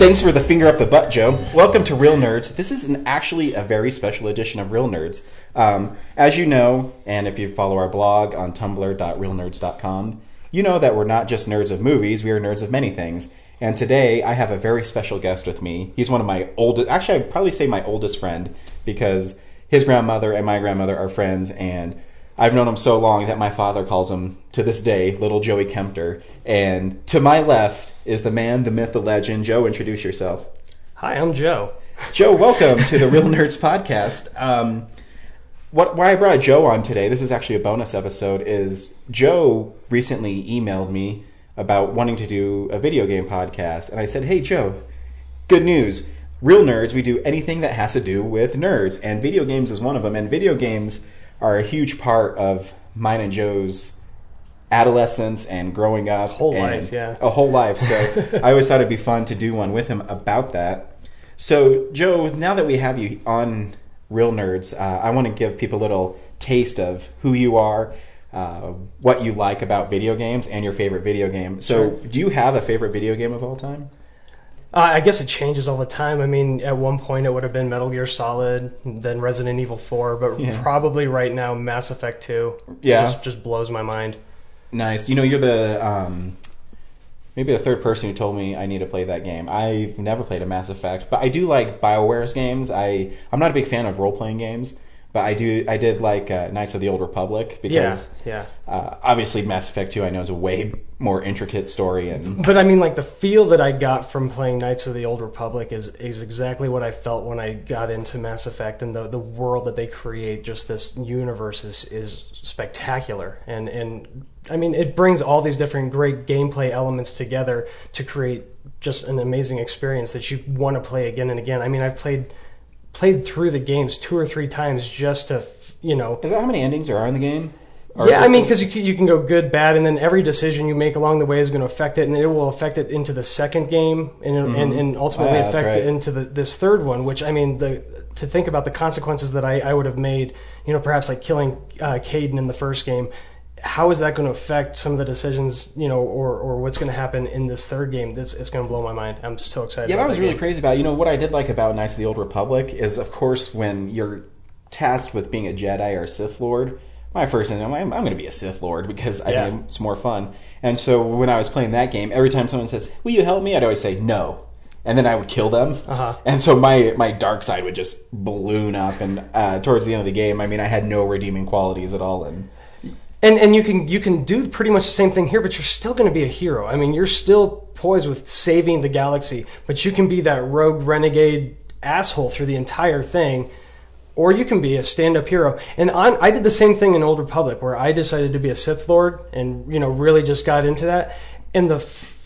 Thanks for the finger up the butt, Joe. Welcome to Real Nerds. This is an, actually a very special edition of Real Nerds. Um, as you know, and if you follow our blog on tumblr.realnerds.com, you know that we're not just nerds of movies, we are nerds of many things. And today I have a very special guest with me. He's one of my oldest, actually, I'd probably say my oldest friend because his grandmother and my grandmother are friends, and I've known him so long that my father calls him to this day little Joey Kempter. And to my left is the man, the myth, the legend. Joe, introduce yourself. Hi, I'm Joe. Joe, welcome to the Real Nerds podcast. Um, what why I brought Joe on today? This is actually a bonus episode. Is Joe recently emailed me about wanting to do a video game podcast, and I said, "Hey, Joe, good news." Real nerds, we do anything that has to do with nerds, and video games is one of them. And video games are a huge part of mine and Joe's adolescence and growing up. Whole life, yeah. A whole life. So I always thought it'd be fun to do one with him about that. So, Joe, now that we have you on Real Nerds, uh, I want to give people a little taste of who you are, uh, what you like about video games, and your favorite video game. So, do you have a favorite video game of all time? Uh, I guess it changes all the time. I mean, at one point it would have been Metal Gear Solid, then Resident Evil 4, but Yeah. probably right now Mass Effect 2. Yeah. Just, just blows my mind. Nice. You know, you're the um, maybe the third person who told me I need to play that game. I've never played a Mass Effect, but I do like Bioware's games. I I'm not a big fan of role playing games, but I do I did like uh, Knights of the Old Republic because yeah, yeah. uh, obviously Mass Effect 2 I know is a way more intricate story and But I mean, like the feel that I got from playing Knights of the Old Republic is is exactly what I felt when I got into Mass Effect, and the the world that they create, just this universe is is spectacular, and and I mean, it brings all these different great gameplay elements together to create just an amazing experience that you want to play again and again. I mean, I've played played through the games two or three times just to you know is that how many endings there are in the game? Or yeah, I mean, because you, can- you can go good, bad, and then every decision you make along the way is going to affect it, and it will affect it into the second game, and and, and ultimately Ah, that's affect it into the, this third one. Which I mean, the to think about the consequences that I, I would have made, you know, perhaps like killing uh, Kaidan in the first game. How is that going to affect some of the decisions, you know, or, or what's going to happen in this third game? This it's going to blow my mind. I'm so excited. Yeah, that was really game. crazy about. You know what I did like about Knights of the Old Republic is, of course, when you're tasked with being a Jedi or a Sith Lord. My first thing, I'm, I'm going to be a Sith Lord because I Yeah. think it's more fun. And so when I was playing that game, every time someone says, "Will you help me?" I'd always say no, and then I would kill them. Uh-huh. And so my my dark side would just balloon up. And uh, towards the end of the game, I mean, I had no redeeming qualities at all. And And and you can you can do pretty much the same thing here, but you're still going to be a hero. I mean, you're still poised with saving the galaxy, but you can be that rogue renegade asshole through the entire thing, or you can be a stand-up hero. And on, I did the same thing in Old Republic, where I decided to be a Sith Lord, and you know really just got into that. And the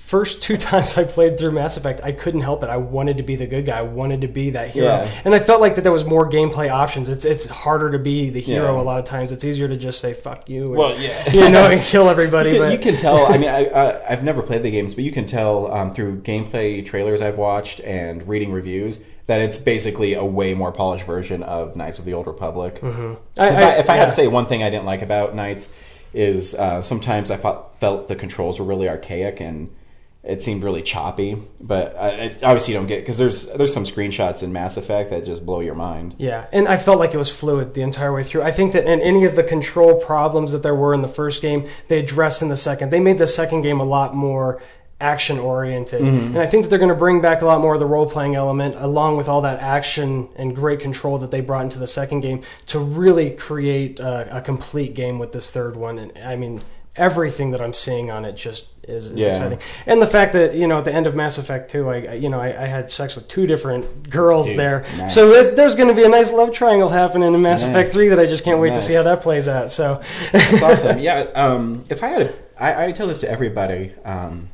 first two times I played through Mass Effect, I couldn't help it. I wanted to be the good guy. I wanted to be that hero, Yeah. and I felt like that there was more gameplay options. It's it's harder to be the hero Yeah. a lot of times. It's easier to just say "fuck you." and- Well, yeah. you know, and kill everybody. you can, but you can tell. I mean, I, I, I've never played the games, but you can tell um, through gameplay trailers I've watched and reading reviews that it's basically a way more polished version of Knights of the Old Republic. Mm-hmm. I- if I, if I had to say one thing I didn't like about Knights is uh, sometimes I felt, felt the controls were really archaic and it seemed really choppy. But uh, it, obviously, you don't get because there's there's some screenshots in Mass Effect that just blow your mind. yeah, and I felt like it was fluid the entire way through. I think that in any of the control problems that there were in the first game, they addressed in the second. They made the second game a lot more action oriented, and I think that they're going to bring back a lot more of the role playing element, along with all that action and great control that they brought into the second game, to really create a, a complete game with this third one. And I mean. Everything that I'm seeing on it just is, is Yeah. exciting, and the fact that you know at the end of Mass Effect 2, I I- you know I, I had sex with two different girls Dude, there, nice. so there's, there's going to be a nice love triangle happening in Mass Nice. Effect 3 that I just can't wait to see how that plays out. So, That's awesome. Yeah. Um, if I had, a, I, I tell this to everybody. Um,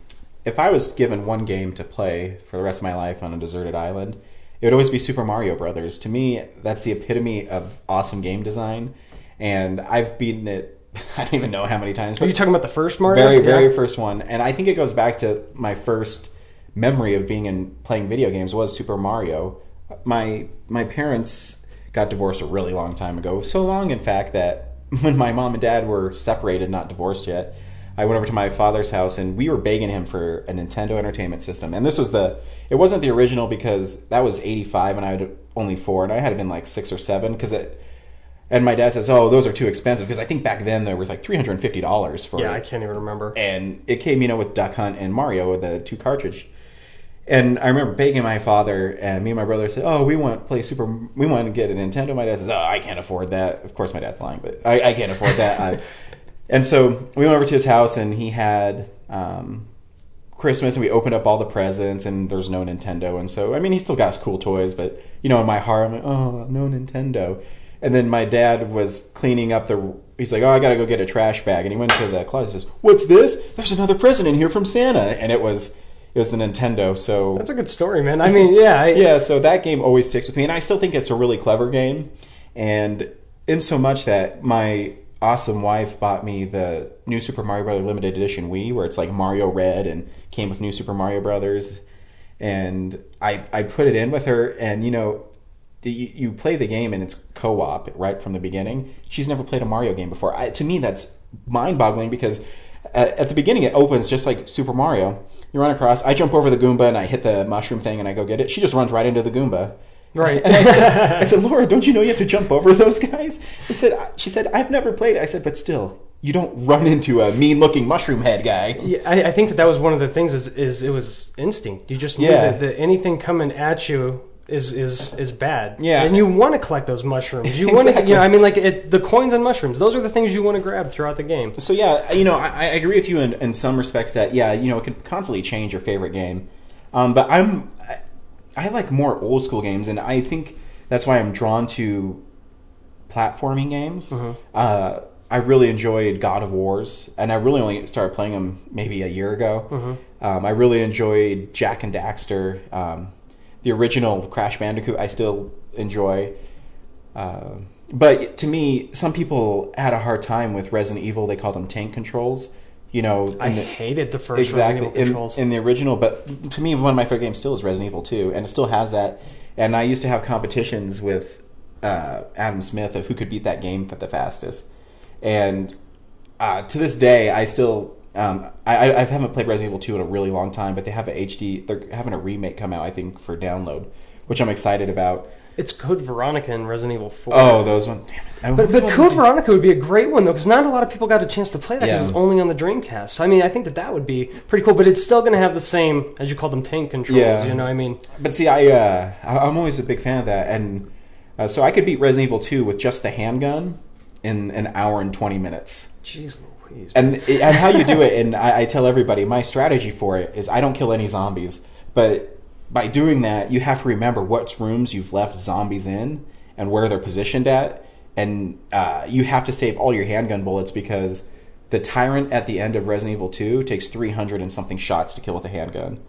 if I was given one game to play for the rest of my life on a deserted island, it would always be Super Mario Brothers. To me, that's the epitome of awesome game design, and I've beaten it. I don't even know how many times. are you talking about the first Mario? very, very Yeah. first one, and I think it goes back to my first memory of being in playing video games was Super Mario. My my parents got divorced a really long time ago, so long in fact that when my mom and dad were separated, not divorced yet, I went over to my father's house and we were begging him for a Nintendo Entertainment System. And this was the, it wasn't the original because that was 85 and I had only four and I had been like six or seven because it, and my dad says, "Oh, those are too expensive." Because I think back then they were like three hundred and fifty dollars for. Yeah. I can't even remember. And it came, you know, with Duck Hunt and Mario, with the two cartridge. And I remember begging my father, and me and my brother said, "Oh, we want to play Super. We want to get a Nintendo." My dad says, "Oh, I can't afford that." Of course, my dad's lying, but I, I can't afford that. I, and so we went over to his house, and he had um, Christmas, and we opened up all the presents, and there's no Nintendo. And so, I mean, he still got us cool toys, but you know, in my heart, I'm like, "Oh, no Nintendo." And then my dad was cleaning up the. He's like, "Oh, I gotta go get a trash bag," and he went to the closet. and Says, "What's this? There's another present in here from Santa," and it was it was the Nintendo. So That's a good story, man. I mean, yeah, I, yeah, so that game always sticks with me, and I still think it's a really clever game. And in so much that my awesome wife bought me the new Super Mario Brothers Limited Edition Wii, where it's like Mario Red and came with new Super Mario Brothers. And I I put it in with her, and you know, you, you play the game and it's co-op right from the beginning. She's never played a Mario game before. I, to me, that's mind-boggling because at, at the beginning it opens just like Super Mario. You run across. I jump over the Goomba and I hit the mushroom thing and I go get it. She just runs right into the Goomba. Right. And I said, I said, Laura, don't you know you have to jump over those guys? I said, she said, I've never played it. I said, but still, you don't run into a mean-looking mushroom head guy. Yeah, I, I think that that was one of the things is, is it was instinct. You just knew Yeah. that, that anything coming at you is is is bad. Yeah. and you want to collect those mushrooms. You want to, Exactly. you know, I mean, like it, the coins and mushrooms. Those are the things you want to grab throughout the game. So yeah, you know, I, I agree with you in, in some respects that yeah, you know, it can constantly change your favorite game. Um, but I'm I, I like more old school games, and I think that's why I'm drawn to platforming games. Uh, I really enjoyed God of Wars, and I really only started playing them maybe a year ago. Um, I really enjoyed Jak and Daxter, um, the original Crash Bandicoot. I still enjoy. Uh, but to me, some people had a hard time with Resident Evil. They called them tank controls. You know, I the- hated the first exactly Resident Evil in, controls. in the original. But to me, one of my favorite games still is Resident Evil 2, and it still has that. And I used to have competitions with uh, Adam Smith of who could beat that game the fastest. And uh, to this day, I still um, I, I haven't played Resident Evil 2 in a really long time, but they have a HD. They're having a remake come out, I think, for download, which I'm excited about. it's Code Veronica and Resident Evil Four. Oh, those ones. Damn it. But, but Code Veronica would be a great one though, because not a lot of people got a chance to play that because Yeah. was only on the Dreamcast. So I mean, I think that that would be pretty cool. But it's still going to have the same, as you call them, tank controls. Yeah. You know, what I mean, But see, I uh, I'm always a big fan of that, and uh, so I could beat Resident Evil 2 with just the handgun in an hour and 20 minutes. jeez Louise. And and how you do it, and I, I tell everybody my strategy for it is I don't kill any zombies, but by doing that, you have to remember what rooms you've left zombies in and where they're positioned at, and uh, you have to save all your handgun bullets because the tyrant at the end of Resident Evil 2 takes 300 and something shots to kill with a handgun,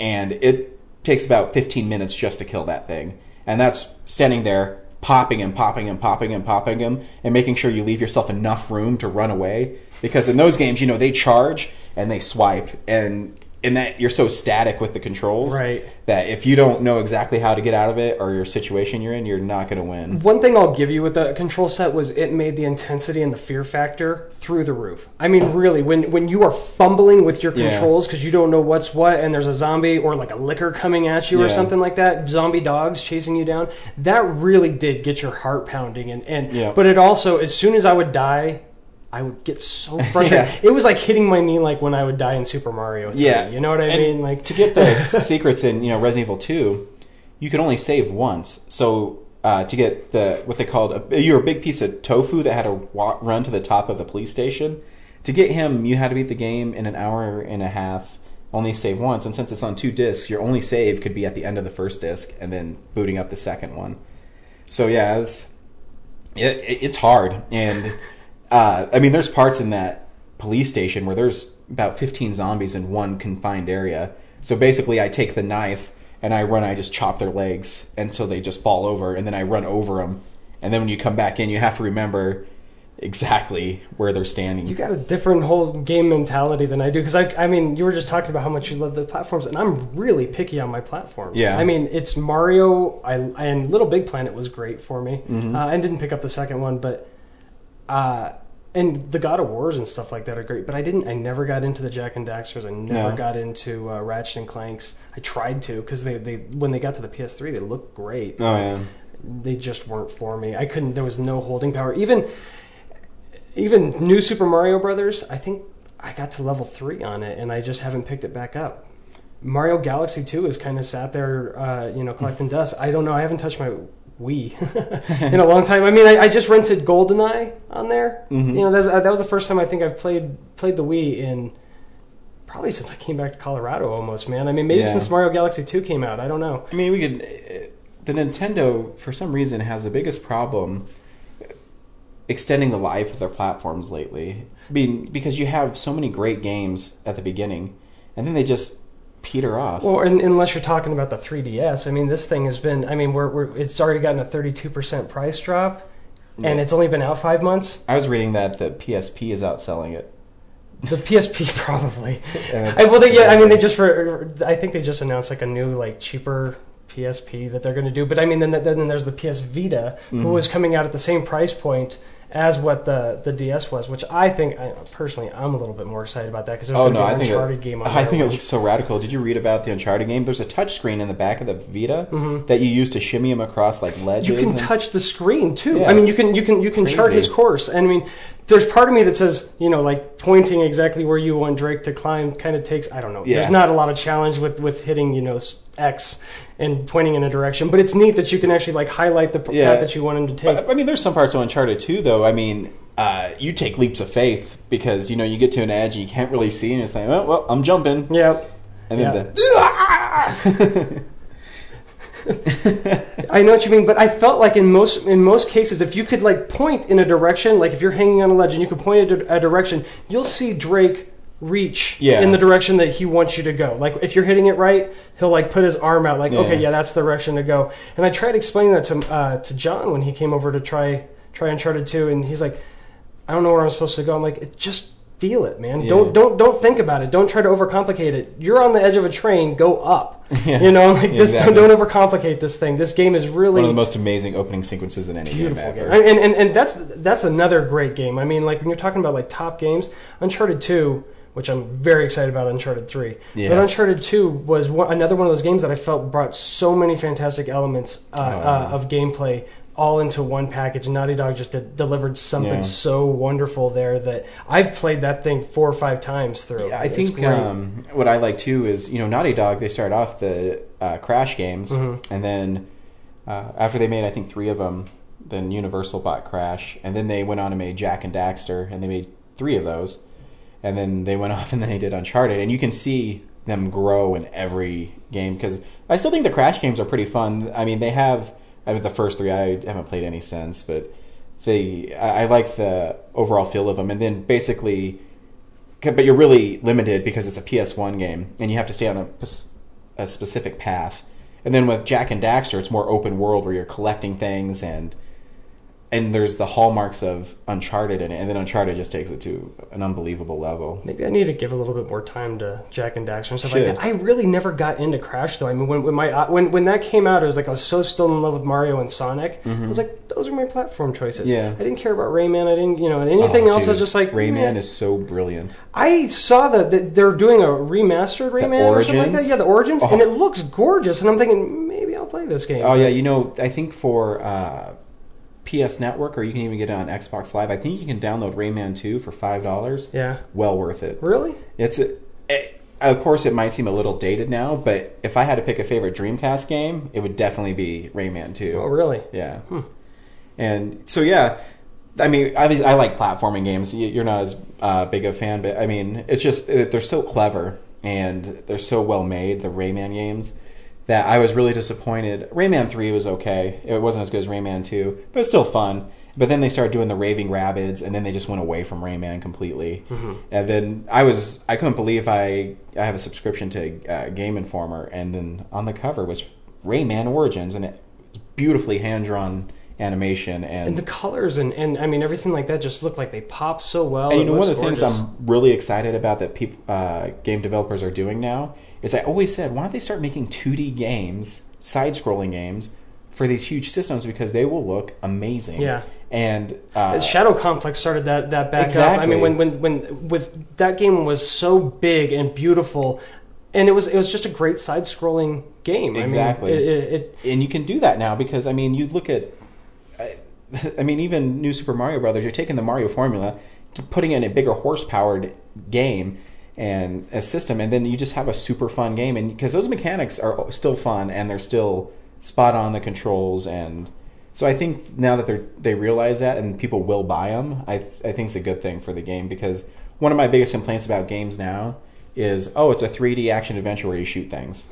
and it takes about 15 minutes just to kill that thing, and that's standing there popping and popping and popping and popping them and making sure you leave yourself enough room to run away. Because in those games you know they charge and they swipe. And in that you're so static with the controls Right. that if you don't know exactly how to get out of it or your situation you're in you're not going to win One thing I'll give you with the control set was it made the intensity and the fear factor through the roof. I mean, really, when when you are fumbling with your controls because you don't know what's what, and there's a zombie or like a Licker coming at you or something like that, zombie dogs chasing you down, that really did get your heart pounding. And, and Yeah. but it also, as soon as I would die. I would get so frustrated. Yeah. It was like hitting my knee, like when I would die in Super Mario. 3, yeah you know what I And mean? Like to get the secrets in you know resident evil 2 you could only save once so uh, to get the what they called a, you were a big piece of tofu that had to run to the top of the police station to get him you had to beat the game in an hour and a half only save once and since it's on two discs your only save could be at the end of the first disc and then booting up the second one so yeah it- it's hard and uh, i mean there's parts in that police station where there's about 15 zombies in one confined area so basically i take the knife and i run i just chop their legs and so they just fall over and then i run over them and then when you come back in you have to remember exactly where they're standing You got a different whole game mentality than I do because I, I mean, you were just talking about how much you love the platforms, and I'm really picky on my platforms. Yeah. I mean, it's Mario, I and Little Big Planet was great for me. Mm-hmm. Uh, I didn't pick up the second one, but uh, and the God of Wars and stuff like that are great. But I didn't. I never got into the Jak and Daxters. I never No. got into uh, Ratchet and Clanks. I tried to because they, they when they got to the PS3 they looked great. Oh yeah. They just weren't for me. I couldn't. There was no holding power. Even even New Super Mario Brothers. I think I got to level three on it, and I just haven't picked it back up. Mario Galaxy 2 has kind of sat there, uh, you know, collecting dust. I don't know. I haven't touched my Wii in a long time. I mean, I, I just rented GoldenEye on there. Mhm. You know, that's, uh, that was the first time I think I've played played the Wii in probably since I came back to Colorado. Almost, man. I mean, maybe Yeah. since Mario Galaxy 2 came out. I don't know. I mean, we could. uh, The Nintendo, for some reason, has the biggest problem extending the life of their platforms lately. I mean, because you have so many great games at the beginning, and then they just peter off. Well, and, unless you're talking about the 3DS, I mean, this thing has been. I mean, we're, we're it's already gotten a 32 percent price drop, and Yeah. it's only been out five months. I was reading that the PSP is outselling it. The PSP probably. And I, well, they, yeah, I mean, they just for I think they just announced like a new like cheaper PSP that they're going to do. But I mean, then then there's the PS Vita, who Mhm. was coming out at the same price point as what the the DS was, which I think I, personally I'm a little bit more excited about that because there's Oh no! be I an think Uncharted it, game on I think it looks so radical. Did you read about the Uncharted game? There's a touch screen in the back of the Vita Mhm. that you use to shimmy him across like ledges. you can and- touch the screen too. Yeah, I mean, you can you can you can chart his course. And I mean, there's part of me that says, you know, like pointing exactly where you want Drake to climb kind of takes. I don't know. Yeah. There's not a lot of challenge with with hitting, you know, X and pointing in a direction, but it's neat that you can actually like highlight the Yeah. path that you want him to take. But, I mean, there's some parts of Uncharted 2, though. I mean, uh, you take leaps of faith because you know you get to an edge and you can't really see, and you're saying, "Well, well, I'm jumping," yeah. and then the. I know what you mean, but I felt like in most in most cases, if you could like point in a direction, like if you're hanging on a ledge and you could point at a direction, you'll see Drake reach Yeah. in the direction that he wants you to go. Like if you're hitting it right, he'll like put his arm out, like Yeah. okay, yeah, that's the direction to go. And I tried explaining that to uh, to John when he came over to try try Uncharted two, and he's like, I don't know where I'm supposed to go. I'm like, just feel it, man. Yeah. Don't don't don't think about it. Don't try to overcomplicate it. You're on the edge of a train. Go up. Yeah. You know, like Yeah, this. exactly. Don't overcomplicate this thing. This game is really One of the most amazing opening sequences in any beautiful game game. And, and and that's that's another great game. I mean, like when you're talking about like top games, Uncharted Two, which I'm very excited about, Uncharted Three. Yeah. But Uncharted Two was one, another one of those games that I felt brought so many fantastic elements uh, Oh, uh, of gameplay all into one package. Naughty Dog just did, delivered something Yeah. so wonderful there that I've played that thing four or five times through. Yeah, I It's think um, what I like too is you know Naughty Dog. They started off the uh, Crash games, Mhm. and then uh, after they made I think three of them, then Universal bought Crash, and then they went on and made Jak and Daxter, and they made three of those, and then they went off and then they did Uncharted, and you can see them grow in every game because I still think the Crash games are pretty fun. I mean, they have I mean the first three I haven't played any since, but they I, I like the overall feel of them, and then basically but you're really limited because it's a PS1 game, and you have to stay on a, a specific path. And then with Jak and Daxter, it's more open world where you're collecting things and and there's the hallmarks of Uncharted in it, and then Uncharted just takes it to an unbelievable level. Maybe I need to give a little bit more time to Jak and Daxter and stuff Should. like that. I really never got into Crash though. I mean, when, when my uh, when when that came out, it was like I was so still in love with Mario and Sonic. I was like, those are my platform choices. Mm-hmm. Yeah. I didn't care about Rayman. I didn't, you know, and anything Oh, else. I was just like, Rayman is so brilliant. I saw that, that they're doing a remastered Rayman or something like that. Origins? Yeah, the Origins, Oh. and it looks gorgeous. And I'm thinking maybe I'll play this game. Oh yeah, you know, I think for uh, PS Network, or you can even get it on Xbox Live. I think you can download Rayman 2 for five dollars. Yeah. Well worth it. Really? It's a, it, of course it might seem a little dated now, but if I had to pick a favorite Dreamcast game, it would definitely be Rayman 2. Oh, really? Yeah. And so yeah, I mean, obviously I like platforming games. You- You're not as uh, big a fan, but I mean, it's just they're so clever and they're so well made. The Rayman games that I was really disappointed. Rayman Three was okay. It wasn't as good as Rayman Two, but it's still fun. But then they started doing the Raving Rabbids, and then they just went away from Rayman completely. And then I was I couldn't believe I I have a subscription to uh, Game Informer, and then on the cover was Rayman Origins, and it was beautifully hand drawn animation and. And the colors and, and I mean everything like that just looked like they popped so well. and you know, one of the things. I'm really excited about that people, uh, game developers are doing now is I always said, why don't they start making 2D games, side-scrolling games, for these huge systems because they will look amazing. Yeah. And uh, Shadow Complex started that that back up. I mean, when when when with that game was so big and beautiful, and it was it was just a great side scrolling game. Exactly. I mean, it, it, and you can do that now because I mean, you look at, I, I mean, even New Super Mario Brothers. You're taking the Mario formula, putting in a bigger horse-powered game and a system, and then you just have a super fun game. And because those mechanics are still fun and they're still spot on the controls, and so I think now that they they realize that and people will buy them, I I think it's a good thing for the game because one of my biggest complaints about games now is oh it's a 3D action adventure where you shoot things.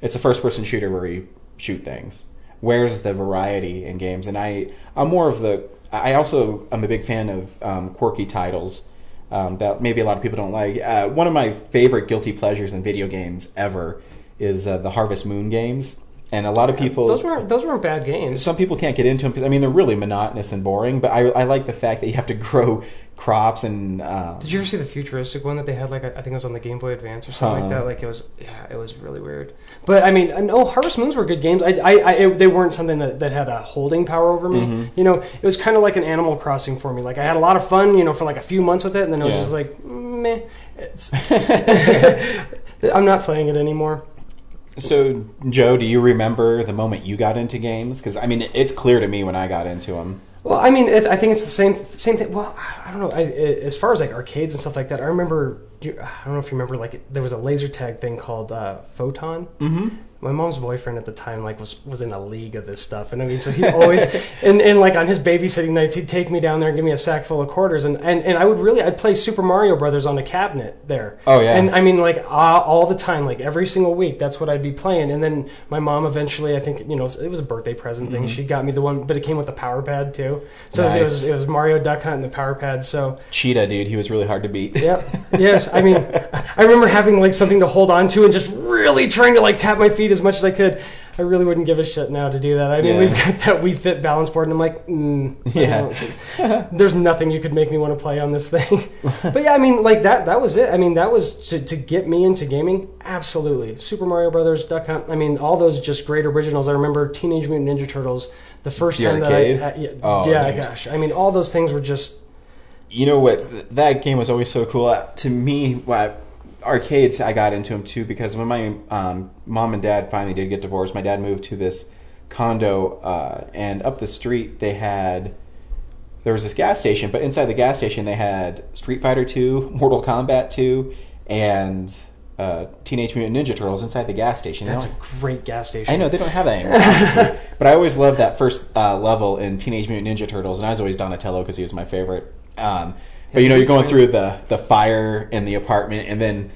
It's a first person shooter where you shoot things. Where's the variety in games? And I, I'm more of the. I also I'm a big fan of um, quirky titles um, that maybe a lot of people don't like. Uh, one of my favorite guilty pleasures in video games ever is uh, the Harvest Moon games, and a lot of people. those weren't those weren't bad games. some people can't get into them because I mean they're really monotonous and boring. But I, I like the fact that you have to grow crops and. Um, Did you ever see the futuristic one that they had? Like I think it was on the Game Boy Advance or something like that. Like it was, yeah, it was really weird. But I mean, no, Harvest Moons were good games. I, I, I they weren't something that, that had a holding power over me. Mm-hmm. You know, it was kind of like an Animal Crossing for me. Like I had a lot of fun, you know, for like a few months with it, and then it was Yeah. just like, meh. It's, I'm not playing it anymore. So, Joe, do you remember the moment you got into games? Because I mean, it's clear to me when I got into them. Well, I mean, I think it's the same same thing. Well, I don't know. I, as far as like arcades and stuff like that, I remember. I don't know if you remember. Like there was a laser tag thing called uh, Photon. Mm-hmm. My mom's boyfriend at the time like was was in a league of this stuff, and I mean, so he always and, and like on his babysitting nights, he'd take me down there and give me a sack full of quarters, and, and, and I would really I'd play Super Mario Brothers on a cabinet there. Oh, yeah. and I mean like uh, all the time, like every single week, that's what I'd be playing. And then my mom eventually, I think you know, it was a birthday present thing. She got me the one, but it came with the power pad too. So it, was, it Mm-hmm. Was it was Mario Duck Hunt and the power pad. So Cheetah, dude, he was really hard to beat. Yep. Yes. I mean, I remember having like something to hold on to and just really trying to like tap my feet as much as I could. I really wouldn't give a shit now to do that. I mean, Yeah. we've got that Wii Fit balance board, and I'm like, mm, Yeah. there's nothing you could make me want to play on this thing. but yeah, I mean, like that. That was it. I mean, that was to, to get me into gaming. Absolutely, Super Mario Brothers, Duck Hunt. I mean, all those just great originals. I remember Teenage Mutant Ninja Turtles. The first The time arcade? that I, uh, yeah, Oh, yeah gosh. I mean, all those things were just You know what? That game was always so cool. Uh, To me, well, arcades, I got into them too because when my um, mom and dad finally did get divorced, my dad moved to this condo, uh, and up the street they had. There was this gas station, but inside the gas station they had Street Fighter 2, Mortal Kombat 2, and uh, Teenage Mutant Ninja Turtles inside the gas station. They that's a great gas station. I know they don't have that anymore, but I always loved that first uh, level in Teenage Mutant Ninja Turtles, and I was always Donatello because he was my favorite. Um, but you know, you're going through the the fire in the apartment, and then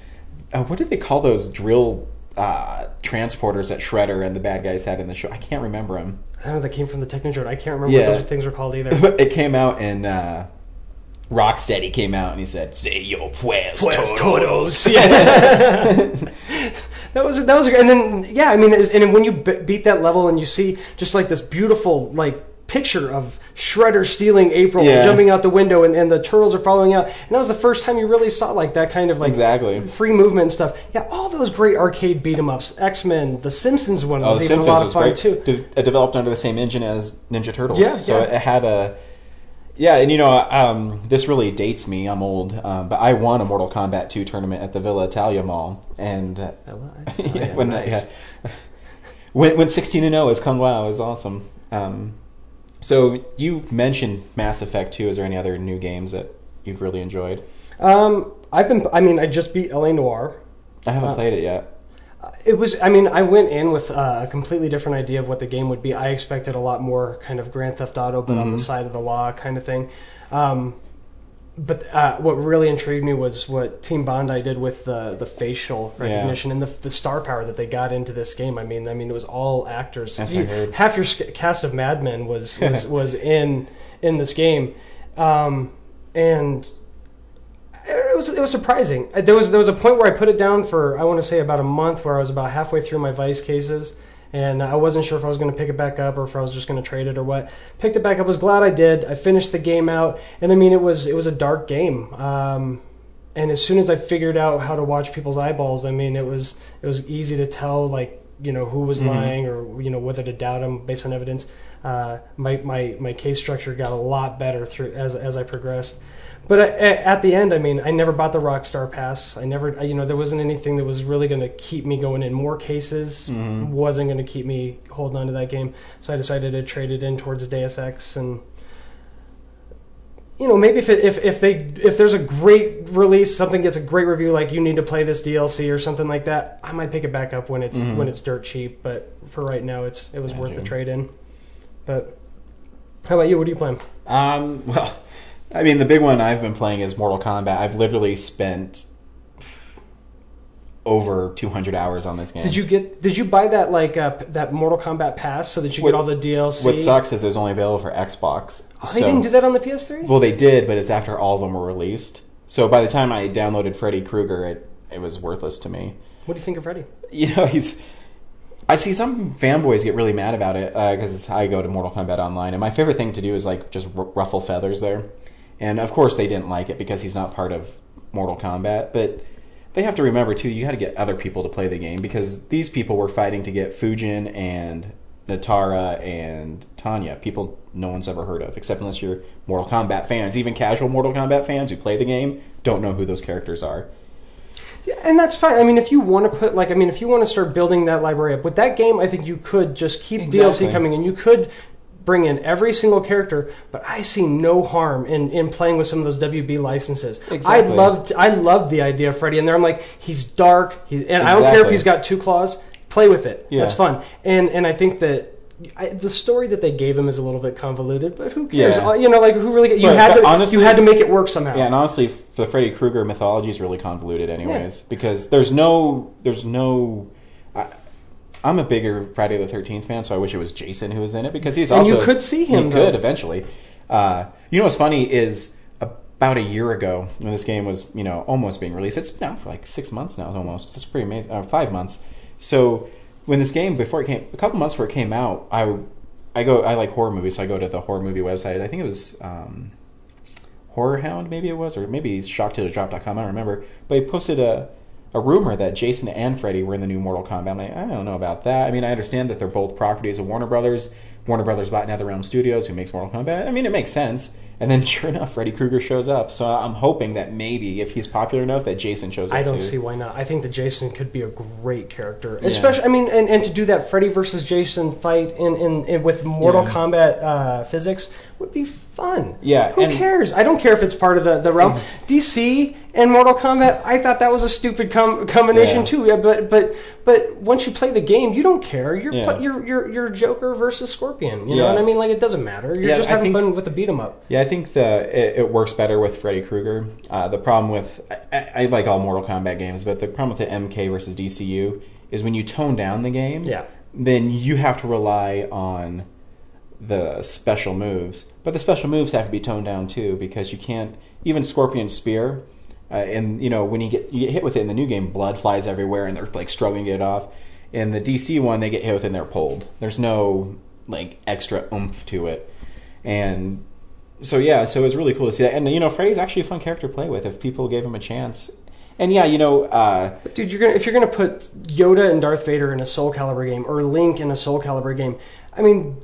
uh, what did they call those drill uh, transporters that Shredder and the bad guys had in the show? I can't remember them. I don't know. That came from the Technodrome. I can't remember Yeah. what those things were called either. But it came out and uh, Rocksteady came out and he said, "Say your pues, Pues todos." Yeah. that was that was, and then yeah, I mean, and when you beat that level and you see just like this beautiful like picture of Shredder stealing April, Yeah. jumping out the window, and, and the turtles are following out, and that was the first time you really saw like that kind of like Exactly. free movement and stuff. Yeah, all those great arcade beat 'em ups, X Men, the Simpsons one Oh, was even Simpsons a lot of fun great. too. De- developed under the same engine as Ninja Turtles. Yeah, so yeah. it had a. Yeah, and you know, um, this really dates me. I'm old, um, but I won a Mortal Kombat 2 tournament at the Villa Italia Mall, and uh, yeah, when, nice. yeah. when when 16 and 0 is Kung Lao is awesome. Um, so you mentioned Mass Effect 2. Is there any other new games that you've really enjoyed? Um, I've been. I mean, I just beat LA Noire. I haven't Uh, played it yet. It was. I mean, I went in with uh, a completely different idea of what the game would be. I expected a lot more kind of Grand Theft Auto, but on the Mhm. side of the law kind of thing. Um, but uh, what really intrigued me was what Team Bondi did with the the facial Yeah. recognition and the, the star power that they got into this game. I mean, I mean, it was all actors. You- what I heard. half your cast of Mad Men was was, was in in this game, um, and it was it was surprising. There was there was a point where I put it down for I want to say about a month, where I was about halfway through my Vice cases, and I wasn't sure if I was going to pick it back up or if I was just going to trade it or what. Picked it back up. Was glad I did. I finished the game out, and I mean it was it was a dark game. Um, and as soon as I figured out how to watch people's eyeballs, I mean it was it was easy to tell like you know who Mm-hmm. was lying or you know whether to doubt him based on evidence. Uh, my, my my case structure got a lot better through as as I progressed. But I, at the end, I mean, I never bought the Rockstar Pass. I never, you know, there wasn't anything that was really going to keep me going in. More cases Mm-hmm. wasn't going to keep me holding on to that game. So I decided to trade it in towards Deus Ex and you know maybe if it, if if they if there's a great release something gets a great review like you need to play this DLC or something like that I might pick it back up when it's when it's dirt cheap but for right now it's it was worth the trade in but how about you what are you playing Um, well, I mean, the big one I've been playing is Mortal Kombat. I've literally spent over 200 hours on this game. did you get did you buy that like uh, that Mortal Kombat pass so that you What- get all the DLC What sucks is it's only available for Xbox. oh, they didn't do that on the PS3 Well, they did, but it's after all of them were released. So by the time I downloaded Freddy Krueger, it it was worthless to me. what do you think of Freddy You know, he's. I see some fanboys get really mad about it because I go to Mortal Kombat Online, and my favorite thing to do is like just r- ruffle feathers there. And of course, they didn't like it because he's not part of Mortal Kombat. But they have to remember too, you had to get other people to play the game because these people were fighting to get Fujin and Nitara and Tanya, people no one's ever heard of, except unless you're Mortal Kombat fans. Even casual Mortal Kombat fans who play the game don't know who those characters are. Yeah, and that's fine. I mean, if you want to put like, I mean, if you want to start building that library up with that game, I think you could just keep Exactly. DLC coming, and you could bring in every single character. But I see no harm in, in playing with some of those WB licenses. I loved I loved the idea of Freddy, and there I'm like, he's dark, he's, and I don't care if he's got two claws. Play with it. Yeah. That's fun. And and I think that. I, the story that they gave him is a little bit convoluted, but who cares? Yeah. You know, like who really? You But- had but to. honestly- you had to make it work somehow. Yeah, and honestly, the Freddy Krueger mythology is really convoluted, anyways, because there's no, there's no. I'm a bigger Friday the Thirteenth fan, so I wish it was Jason who was in it because he's also And you could see him, He though. could eventually. Uh, you know what's funny is about a year ago when this game was, you know, almost being released. It's been out for like six months now, almost. It's pretty amazing. Uh, five months. So when this game before it came, a couple months before it came out, I. I go. I like horror movies, so I go to the horror movie website. I think it was um, Horror Hound, maybe it was, or maybe shocktodrop.com, I don't remember. But he posted a, a rumor that Jason and Freddy were in the new Mortal Kombat. I'm like, I don't know about that. I mean, I understand that they're both properties of Warner Brothers. Warner Brothers bought NetherRealm Studios, who makes Mortal Kombat. I mean, it makes sense. And then, sure enough, Freddy Krueger shows up. So I'm hoping that maybe, if he's popular enough, that Jason shows up I don't too. see why not. I think that Jason could be a great character, especially. I mean, and, and to do that Freddy versus Jason fight in, in, in with Mortal Yeah. Kombat uh, physics would be fun. Yeah, who and- Mm-hmm. cares? I don't care if it's part of the the realm. DC and Mortal Kombat. I thought that was a stupid com- combination Yeah. too. Yeah, but but but once you play the game, you don't care. You're Yeah. pl- you're, you're you're Joker versus Scorpion. You know what I mean? Like it doesn't matter. You're Yeah, just having think- fun with the beat 'em up. Yeah, I think the it, it works better with Freddy Krueger. Uh, the problem with I, I, I like all Mortal Kombat games, but the problem with the MK versus DCU is when you tone down the game, Yeah. then you have to rely on the special moves. But the special moves have to be toned down too because you can't even Scorpion Spear. Uh, and you know when you get you get hit with it in the new game, blood flies everywhere, and they're like struggling to get it off. In the DC one, they get hit with it and they're pulled. There's no like extra oomph to it, and so yeah, so it was really cool to see that. And you know, Freddy's actually a fun character to play with if people gave him a chance. And yeah, you know, uh, Dude, you're gonna if you're gonna put Yoda and Darth Vader in a Soul Calibur game or Link in a Soul Calibur game, I mean,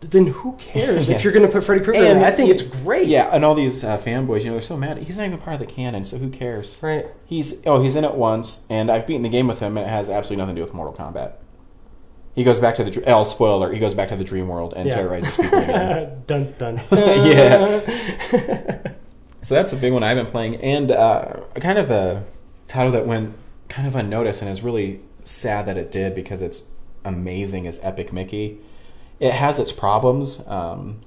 then who cares Yeah. if you're gonna put Freddy Krueger? in? I think it's great. yeah, and all these uh, fanboys, you know, they're so mad. He's not even part of the canon, so who cares? Right. He's oh, he's in it once, and I've beaten the game with him, and it has absolutely nothing to do with Mortal Kombat. He goes back to the oh, spoiler. He goes back to the dream world and Yeah. terrorizes people again. dun dun. Yeah. So that's a big one I've been playing, and uh, kind of a title that went kind of unnoticed, and is really sad that it did because it's amazing. Is Epic Mickey? It has its problems. Um,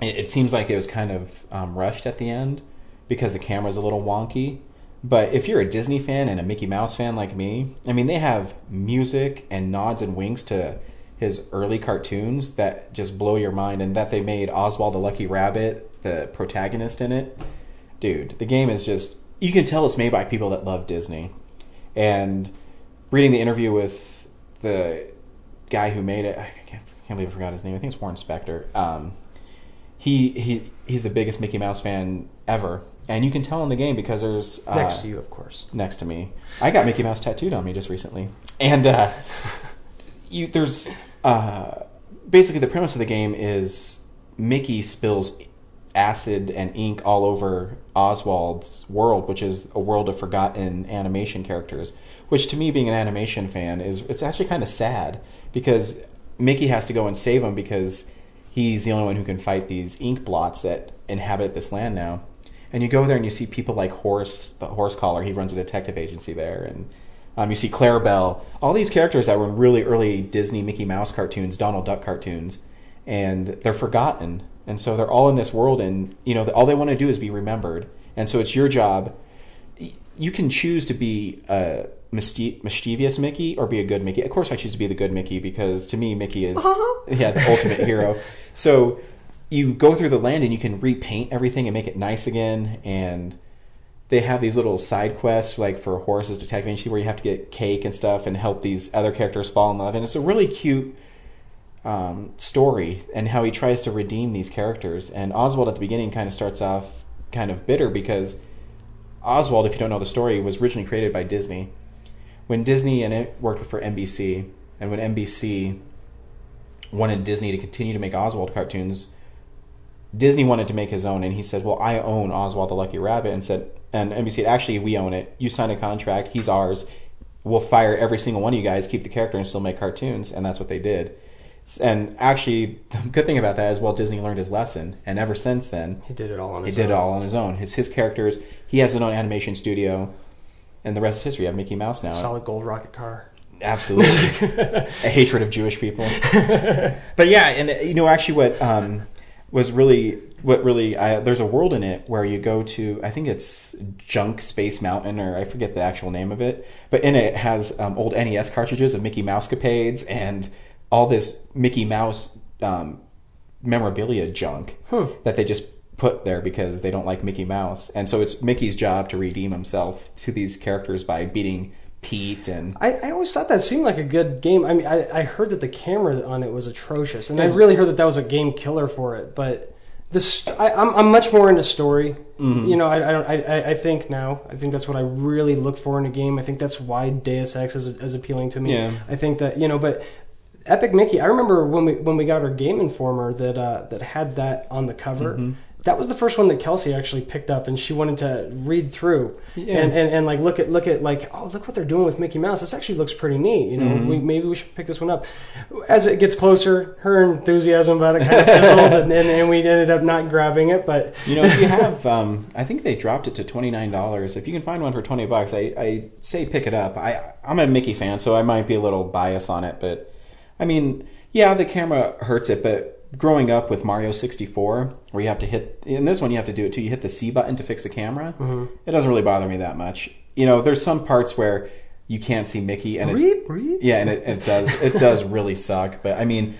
it, it seems like it was kind of um, rushed at the end because the camera's a little wonky. But if you're a Disney fan and a Mickey Mouse fan like me, I mean, they have music and nods and winks to his early cartoons that just blow your mind, and that they made Oswald the Lucky Rabbit the protagonist in it. Dude, the game is just, you can tell it's made by people that love Disney. And reading the interview with the guy who made it, I can't, can't believe I forgot his name. I think it's Warren Spector. Um, he he he's the biggest Mickey Mouse fan ever, and you can tell in the game because there's uh, Next to you, of course. next to me. I got Mickey Mouse tattooed on me just recently, and uh, you there's uh, basically the premise of the game is Mickey spills acid and ink all over Oswald's world, which is a world of forgotten animation characters. Which to me, being an animation fan, is it's actually kind of sad because Mickey has to go and save him because he's the only one who can fight these ink blots that inhabit this land now. And you go there and you see people like Horace, the horse collar. He runs a detective agency there, and um, you see Clarabelle. All these characters that were in really early Disney Mickey Mouse cartoons, Donald Duck cartoons, and they're forgotten. And so they're all in this world, and you know all they want to do is be remembered. And so it's your job. You can choose to be a mischievous Mickey or be a good Mickey. Of course, I choose to be the good Mickey because to me, Mickey is yeah the ultimate hero. So you go through the land and you can repaint everything and make it nice again and they have these little side quests like for Horace's detective agency where you have to get cake and stuff and help these other characters fall in love and it's a really cute um, story and how he tries to redeem these characters and Oswald at the beginning kind of starts off kind of bitter because Oswald if you don't know the story was originally created by Disney when Disney and it worked for NBC and when NBC wanted Disney to continue to make Oswald cartoons Disney wanted to make his own, and he said, "Well, I own Oswald the Lucky Rabbit," and said, and NBC "Actually, we own it. You signed a contract. He's ours. We'll fire every single one of you guys, keep the character, and still make cartoons." And that's what they did. And actually, the good thing about that is, well, Disney learned his lesson, and ever since then, He did it all on he his did it own. all on his own. His his characters. He has his own animation studio, and the rest is history. You have Mickey Mouse now. Solid gold rocket car. Absolutely, a hatred of Jewish people. but yeah, and uh, you know, actually, what um, was really what really I, there's a world in it where you go to I think it's Junk Space Mountain or I forget the actual name of it, but in it, it has um, old NES cartridges of Mickey Mousecapades and all this Mickey Mouse um, memorabilia junk Hmm. that they just put there because they don't like Mickey Mouse, and so it's Mickey's job to redeem himself to these characters by beating Pete and I, I always thought that seemed like a good game. I mean, I, I heard that the camera on it was atrocious, and I really heard that that was a game killer for it. But this, I, I'm, I'm much more into story. Mm-hmm. You know, I, I don't. I, I- I think now. I think that's what I really look for in a game. I think that's why Deus Ex is, is appealing to me. Yeah. I think that you know, but Epic Mickey. I remember when we when we got our Game Informer that uh, that had that on the cover. Mm-hmm. That was the first one that Kelsey actually picked up, and she wanted to read through Yeah. and, and and like look at look at like oh look what they're doing with Mickey Mouse. This actually looks pretty neat. You know, Mm-hmm. we, maybe we should pick this one up. As it gets closer, her enthusiasm about it kind of fizzled, and, and, and we ended up not grabbing it. But You know, if you have, um, I think they dropped it to twenty nine dollars. If you can find one for twenty bucks, I, I say pick it up. I I'm a Mickey fan, so I might be a little biased on it, but I mean, yeah, the camera hurts it, but growing up with Mario sixty four, where you have to hit in this one, you have to do it too. You hit the C button to fix the camera. Mm-hmm. It doesn't really bother me that much. You know, there's some parts where you can't see Mickey, and it, read, read. yeah, and it, it does it does really suck. But I mean,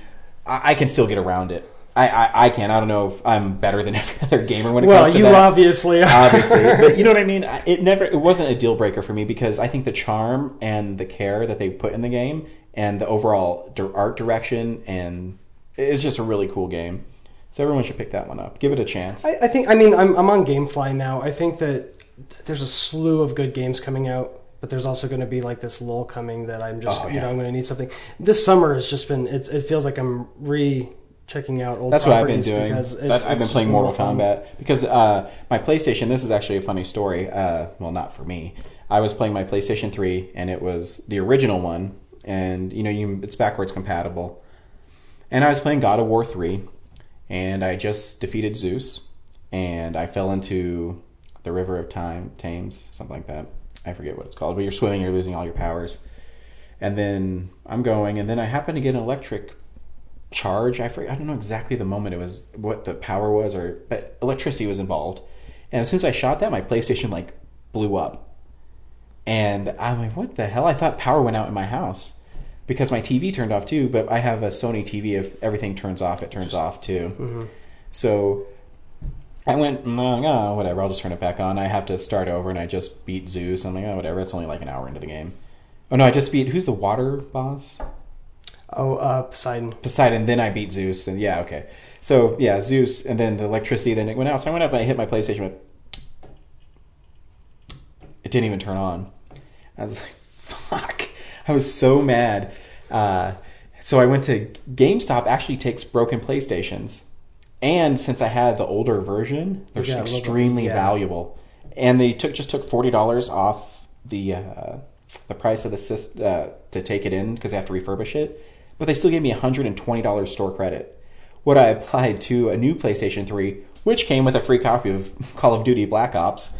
I, I can still get around it. I, I, I can. I don't know if I'm better than every other gamer when it Well, comes to that. Well, you obviously are. obviously, but you know what I mean. It never. It wasn't a deal breaker for me because I think the charm and the care that they put in the game and the overall art direction and it's just a really cool game. So everyone should pick that one up. Give it a chance. I, I think. I mean, I'm I'm on GameFly now. I think that there's a slew of good games coming out. But there's also going to be like this lull coming that I'm just, Oh, you know, I'm going to need something. This summer has just been, it's, it feels like I'm re checking out old That's what I've been doing. because That- it's, I've been playing Mortal. Kombat because uh, my PlayStation. This is actually a funny story. Uh, well, not for me. I was playing my PlayStation 3, and it was the original one, and you know, you it's backwards compatible. And I was playing God of War 3, and I just defeated Zeus, and I fell into the River of Time, Thames, something like that. I forget what it's called, but you're swimming, you're losing all your powers. And then I'm going, and then I happen to get an electric charge. I forget, I don't know exactly the moment it was, what the power was, or but electricity was involved. And as soon as I shot that, my PlayStation like blew up. And I'm like, what the hell? I thought power went out in my house because my TV turned off too. But I have a Sony TV. If everything turns off, it turns off too. So I went, "Mm, oh, whatever. I'll just turn it back on. I have to start over, and I just beat Zeus. I'm like, oh, whatever. It's only like an hour into the game. Oh no, I just beat who's the water boss? Oh, uh, Poseidon. Poseidon. Then I beat Zeus, and yeah, okay. So yeah, Zeus, and then the electricity. Then it went out. So I went up and I hit my PlayStation. Went, it didn't even turn on. I was like, fuck. I was so mad. Uh, so I went to GameStop. Actually, takes broken PlayStations, and since I had the older version, they're Yeah, a little bit, extremely yeah. valuable. And they took just took forty dollars off the uh, the price of the system uh, to take it in because they have to refurbish it. But they still gave me hundred and twenty dollars store credit. What I applied to a new PlayStation Three, which came with a free copy of Call of Duty Black Ops.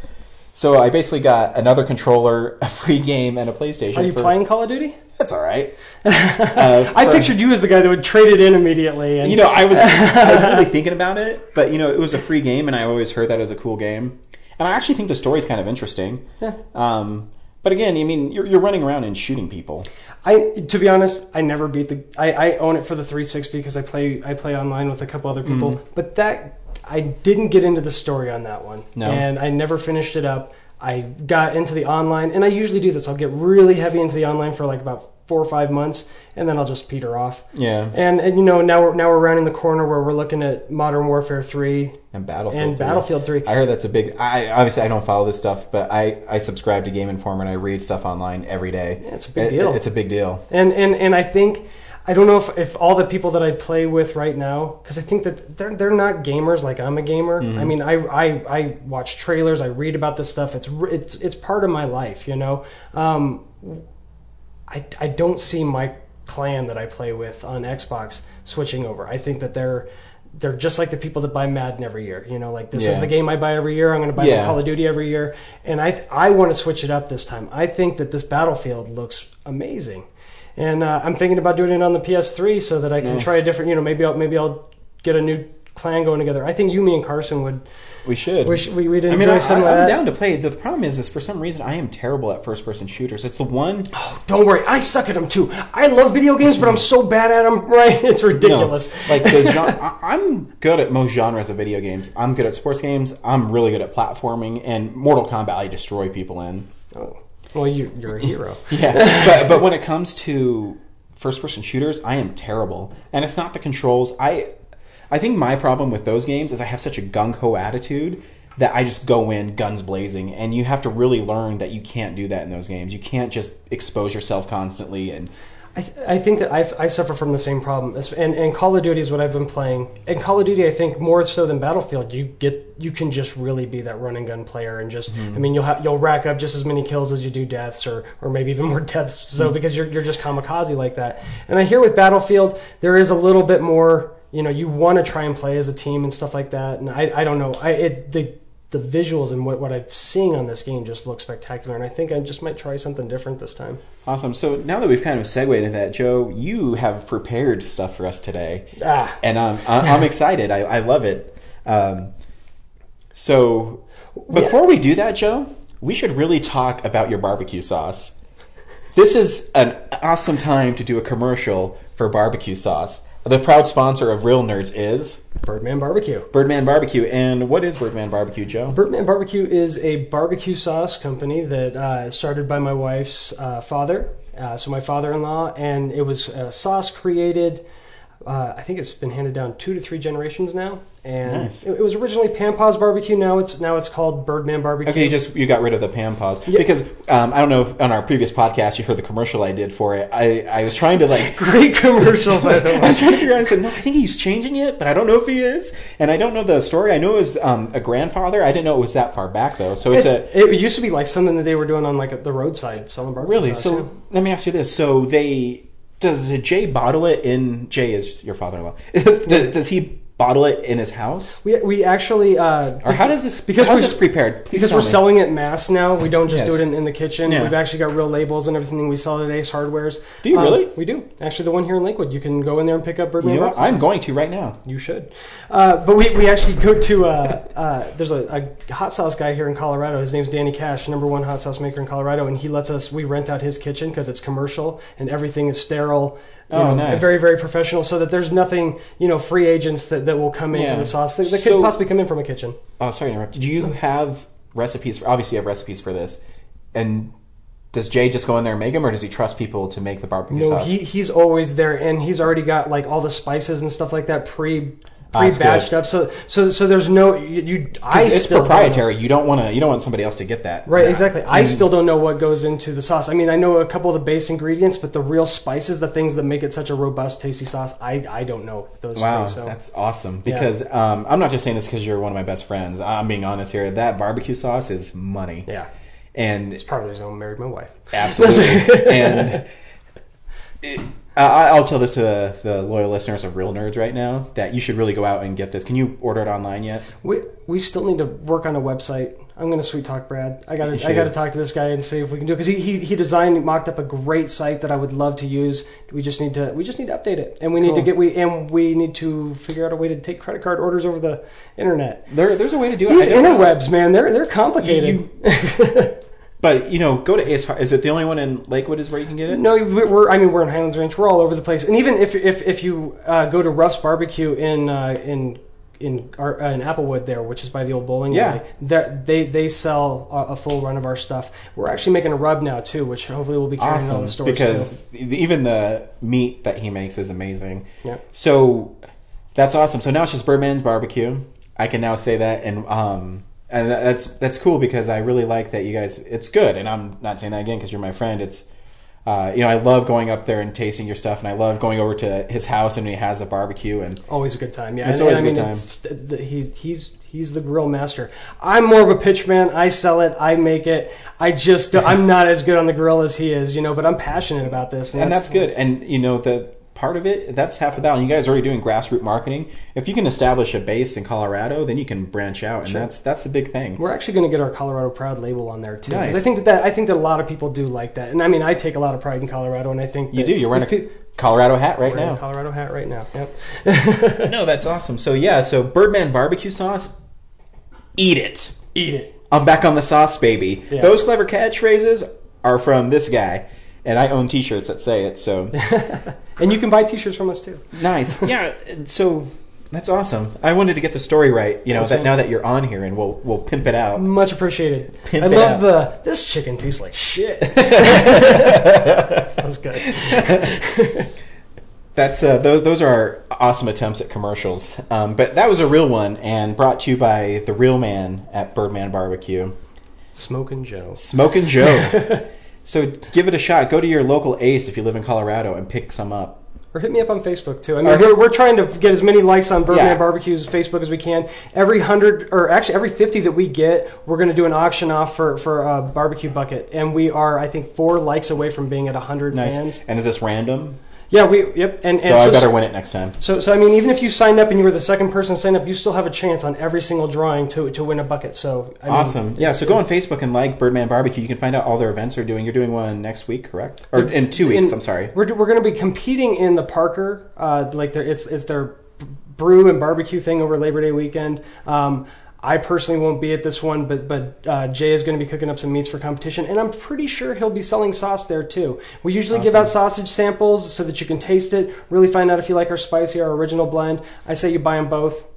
So I basically got another controller, a free game, and a PlayStation. Are you for- playing Call of Duty? That's all right. Uh, I for- pictured you as the guy that would trade it in immediately. And You know, I was I was really thinking about it, but you know, it was a free game, and I always heard that as a cool game. And I actually think the story's kind of interesting. Yeah. Um, but again, I mean, you're, you're running around and shooting people. I, to be honest, I never beat the. I, I own it for the 360 because I play I play online with a couple other people. Mm-hmm. But that I didn't get into the story on that one, No. and I never finished it up. I got into the online, and I usually do this. I'll get really heavy into the online for like about four or five months, and then I'll just peter off. Yeah. And, and you know now we're now we're rounding the corner where we're looking at Modern Warfare 3 And Battlefield. and 3. Battlefield 3. I heard that's a big. I obviously I don't follow this stuff, but I I subscribe to Game Informer and I read stuff online every day. Yeah, it's a big It- deal. It's a big deal. And and and I think I don't know if, if all the people that I play with right now, because I think that they're they're not gamers like I'm a gamer. I mean, I, I I watch trailers, I read about this stuff. It's it's it's part of my life, you know. Um, I I don't see my clan that I play with on Xbox switching over. I think that they're they're just like the people that buy Madden every year. You know, like this is the game I buy every year. I'm going to buy Yeah. Call of Duty every year, and I I want to switch it up this time. I think that this Battlefield looks amazing, and uh, I'm thinking about doing it on the PS3 so that I can Nice. try a different. You know, maybe I'll maybe I'll get a new clan going together. I think you, me, and Carson would We should. we we we'd I enjoy mean, I, some of I'm that. down to play. The problem is, is for some reason I am terrible at first-person shooters. It's the one Oh, Don't worry, I suck at them too. I love video games, but I'm so bad at them. Right? It's ridiculous. No, like the genre, I, I'm good at most genres of video games. I'm good at sports games. I'm really good at platforming and Mortal Kombat. I destroy people in. Oh. Well, you, you're a hero. Yeah, but but when it comes to first person shooters, I am terrible. And it's not the controls. I I think my problem with those games is I have such a gung ho attitude that I just go in guns blazing, and you have to really learn that you can't do that in those games. You can't just expose yourself constantly and I, th- I think that I, I suffer from the same problem, and, and Call of Duty is what I've been playing. And Call of Duty, I think more so than Battlefield, you get you can just really be that run and gun player, and just mm-hmm. I mean you'll ha- you'll rack up just as many kills as you do deaths, or or maybe even more deaths. So mm-hmm. because you're you're just kamikaze like that. And I hear with Battlefield there is a little bit more. You know, you want to try and play as a team and stuff like that. And I, I don't know. I it the the visuals and what, what I'm seeing on this game just look spectacular, and I think I just might try something different this time. awesome. So now that we've kind of segued into that, Joe, you have prepared stuff for us today. Ah, and um, I- I'm excited. I, I love it. Um, so before we do that, Joe, we should really talk about your barbecue sauce. This is an awesome time to do a commercial for barbecue sauce. The proud sponsor of Real Nerds is Birdman Barbecue. Birdman Barbecue. And what is Birdman Barbecue, Joe? Birdman Barbecue is a barbecue sauce company that uh, started by my wife's uh, father, uh, so my father-in-law, and it was a sauce created. Uh, I think it's been handed down two to three generations now, and Nice. it, it was originally Pampa's Barbecue. Now it's now it's called Birdman Barbecue. Okay, you just you got rid of the Pampa's because um, I don't know if on our previous podcast you heard the commercial I did for it. I, I was trying to like Great commercial, by the I way. was trying to figure out. I said, no, I think he's changing it, but I don't know if he is. And I don't know the story. I know it was um, a grandfather. I didn't know it was that far back though. So it's a It, it used to be like something that they were doing on like the roadside selling barbecue really. sauce. So yeah. let me ask you this: So they does Jay bottle it in? Jay is your father-in-law. does, does he bottle it in his house, we we actually uh, or how does this? Because how's we're- this prepared? Please because we're me. selling it mass now, we don't just do it in, in the kitchen. Yeah. We've actually got real labels and everything we sell at Ace Hardwares. Do you Um, really? We do. Actually, the one here in Lakewood, you can go in there and pick up Birdman. You know what? I'm going to right now. You should. Uh, but we, we actually go to, uh, uh, there's a, a hot sauce guy here in Colorado. His name's Danny Cash, number one hot sauce maker in Colorado. And he lets us, we rent out his kitchen because it's commercial and everything is sterile. You Oh, know, um, nice. Very, very professional so that there's nothing, you know, free agents that, that will come into Yeah. the sauce that, that So- could possibly come in from a kitchen. Oh, sorry to interrupt. Do you have recipes? For, obviously, you have recipes for this. And does Jay just go in there and make them, or does he trust people to make the barbecue No, sauce? he, he's always there, and he's already got like all the spices and stuff like that pre pre-batched up. So so so there's no you. you I it's proprietary. You don't want to. You don't want somebody else to get that. Right, Yeah. exactly. I still don't know what goes into the sauce. I mean, I know a couple of the base ingredients, but the real spices, the things that make it such a robust, tasty sauce, I, I don't know those Wow, things. So that's awesome. Because um, I'm not just saying this because you're one of my best friends. I'm being honest here. That barbecue sauce is money. yeah, And it's part of the reason I married my wife. Absolutely. and it, Uh, I, I'll tell this to the, the loyal listeners of Real Nerds right now that you should really go out and get this. Can you order it online yet? We we still need to work on a website. I'm going to sweet talk Brad. I gotta I got to talk to this guy and see if we can do it because he, he he designed mocked up a great site that I would love to use. We just need to we just need to update it and we need to get we and we need to figure out a way to take credit card orders over the internet. There, there's a way to do it. These I don't know. interwebs, man, they're they're complicated. But you know, go to Ace. Is it the only one in Lakewood? Is where you can get it? No, we're, I mean we're in Highlands Ranch. We're all over the place. And even if if if you uh, go to Ruff's Barbecue in uh, in in our, uh, in Applewood there, which is by the old bowling Yeah. alley, they they sell a, a full run of our stuff. We're actually making a rub now too, which hopefully we'll be carrying Awesome. the stores Because too. even the meat that he makes is amazing. Yeah. So that's awesome. So now it's just Birdman's barbecue. I can now say that, and um, and that's that's cool because I really like that you guys. It's good, and I'm not saying that again because you're my friend. It's uh, you know I love going up there and tasting your stuff, and I love going over to his house and he has a barbecue and Always a good time. Yeah, It's and- always and a good I time. mean, th- he's he's he's the grill master. I'm more of a pitch man. I sell it. I make it. I just I'm not as good on the grill as he is, you know. But I'm passionate about this, and that's good. And you know the part of it that's half the battle. You guys are already doing grassroots marketing. If you can establish a base in Colorado, then you can branch out, and Sure. that's that's the big thing. We're actually going to get our Colorado Proud label on there too. Nice. I think that, that I think that a lot of people do like that, and I mean I take a lot of pride in Colorado, and I think You do. You're wearing a Colorado hat right now. Colorado hat right now. Yep. No, that's awesome. So yeah, so Birdman barbecue sauce, eat it. Eat it. I'm back on the sauce, baby. Yeah. Those clever catchphrases are from this guy, and I own T-shirts that say it. So And you can buy T-shirts from us too. nice. Yeah. So that's awesome. I wanted to get the story right. You know that now that you're on here, and we'll we'll pimp it out. Much appreciated. Pimp I love out. the this chicken tastes like shit. that was good. That's uh, those those are awesome attempts at commercials. Um, but that was a real one, and brought to you by the real man at Birdman Barbecue. Smoking Joe. Smoking Joe. So give it a shot. Go to your local Ace if you live in Colorado and pick some up. Or hit me up on Facebook too. I mean, we're, we're trying to get as many likes on Birdman Yeah. Barbecue's Facebook as we can. Every hundred, or actually every fifty that we get, we're going to do an auction off for for a barbecue bucket, and we are, I think, four likes away from being at hundred Nice. fans. And is this random? Yeah, we yep. And, So and I better win it next time. So, so I mean, even if you signed up and you were the second person to sign up, you still have a chance on every single drawing to to win a bucket. So I mean, Awesome. Yeah, so go on Facebook and like Birdman Barbecue. You can find out all their events they're doing. You're doing one next week, correct? Or in two weeks, in- I'm sorry. We're, we're going to be competing in the Parker, uh, like their, it's it's their brew and barbecue thing over Labor Day weekend. Um, I personally won't be at this one, but but uh, Jay is going to be cooking up some meats for competition, and I'm pretty sure he'll be selling sauce there too. We usually give out sausage samples so that you can taste it, really find out if you like our spicy, our original blend. I say you buy them both.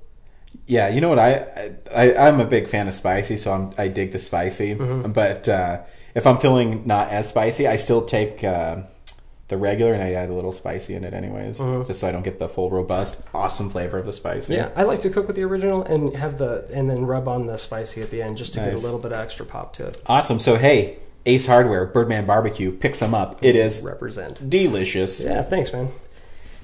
Yeah, you know what? I, I I'm a big fan of spicy, so I'm, I dig the spicy. Mm-hmm. But uh, if I'm feeling not as spicy, I still take uh, the regular and I add a little spicy in it, anyways, just so I don't get the full robust, awesome flavor of the spicy. Yeah, I like to cook with the original and have the and then rub on the spicy at the end just to get a little bit of extra pop to it. Awesome. So hey, Ace Hardware, Birdman Barbecue, pick some up. It is Represent. delicious. Yeah, thanks, man.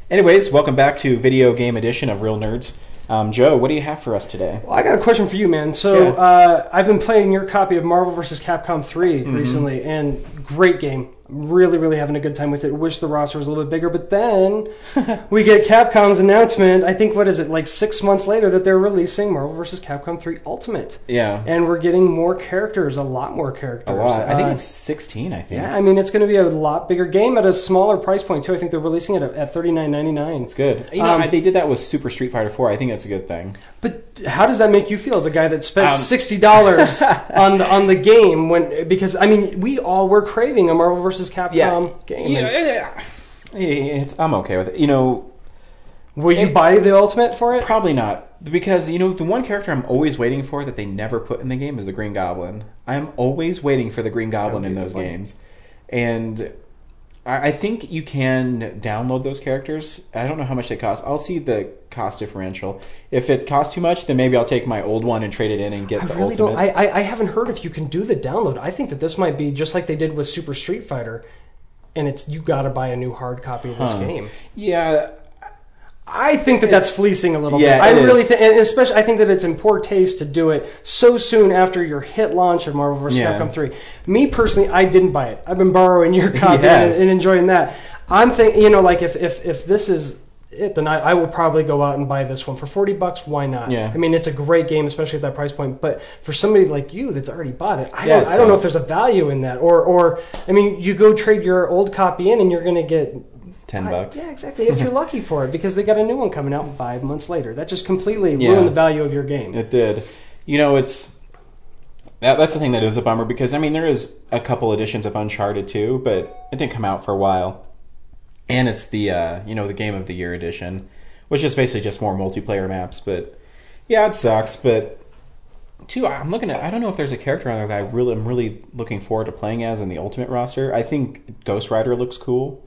Anyways, welcome back to video game edition of Real Nerds. Um, Joe, what do you have for us today? Well, I got a question for you, man. So Yeah. uh, I've been playing your copy of Marvel vs. Capcom 3 Mm-hmm. recently, and great game. Really, really having a good time with it. Wish the roster was a little bit bigger, but then we get Capcom's announcement. I think what is it like six months later that they're releasing Marvel vs. Capcom 3 Ultimate, Yeah, and we're getting more characters, a lot more characters. a lot. I think Uh, it's 16. I think. Yeah, I mean it's going to be a lot bigger game at a smaller price point too. I think they're releasing it at, at thirty nine ninety nine. It's good. You know, Um, they did that with Super Street Fighter 4. I think that's a good thing. But how does that make you feel as a guy that spent Um, sixty dollars on the on the game when because I mean we all were craving a Marvel vs. Capcom game. You know, and eh, it's, I'm okay with it. You know, will you it- buy the Ultimate for it? probably not because you know the one character I'm always waiting for that they never put in the game is the Green Goblin. I'm always waiting for the Green Goblin in those games, and I think you can download those characters. I don't know how much they cost. I'll see the cost differential. If it costs too much, then maybe I'll take my old one and trade it in and get I the really ultimate. don't. I, I I haven't heard if you can do the download. I think that this might be just like they did with Super Street Fighter, and it's you got to buy a new hard copy of this Huh. game. yeah, I think that that's fleecing a little Yeah, bit. I really think, and especially I think that it's in poor taste to do it so soon after your hit launch of Marvel vs. Yeah. Capcom 3. Me personally, I didn't buy it. I've been borrowing your copy Yeah. and, and enjoying that. I'm thinking, you know, like if if if this is it, then I, I will probably go out and buy this one for forty bucks. Why not? Yeah. I mean, it's a great game, especially at that price point. But for somebody like you that's already bought it, I Yeah, don't it I don't know if there's a value in that. Or or I mean, you go trade your old copy in, and you're going to get ten bucks. Yeah, exactly. If you're lucky for it, because they got a new one coming out five months later. That just completely Yeah. ruined the value of your game. It did. You know, it's that, that's the thing that is a bummer because I mean there is a couple editions of Uncharted too, but it didn't come out for a while. And it's the uh, you know the Game of the Year edition, which is basically just more multiplayer maps. But yeah, it sucks. But two, I'm looking at. I don't know if there's a character on there that I really am really looking forward to playing as in the Ultimate roster. I think Ghost Rider looks cool,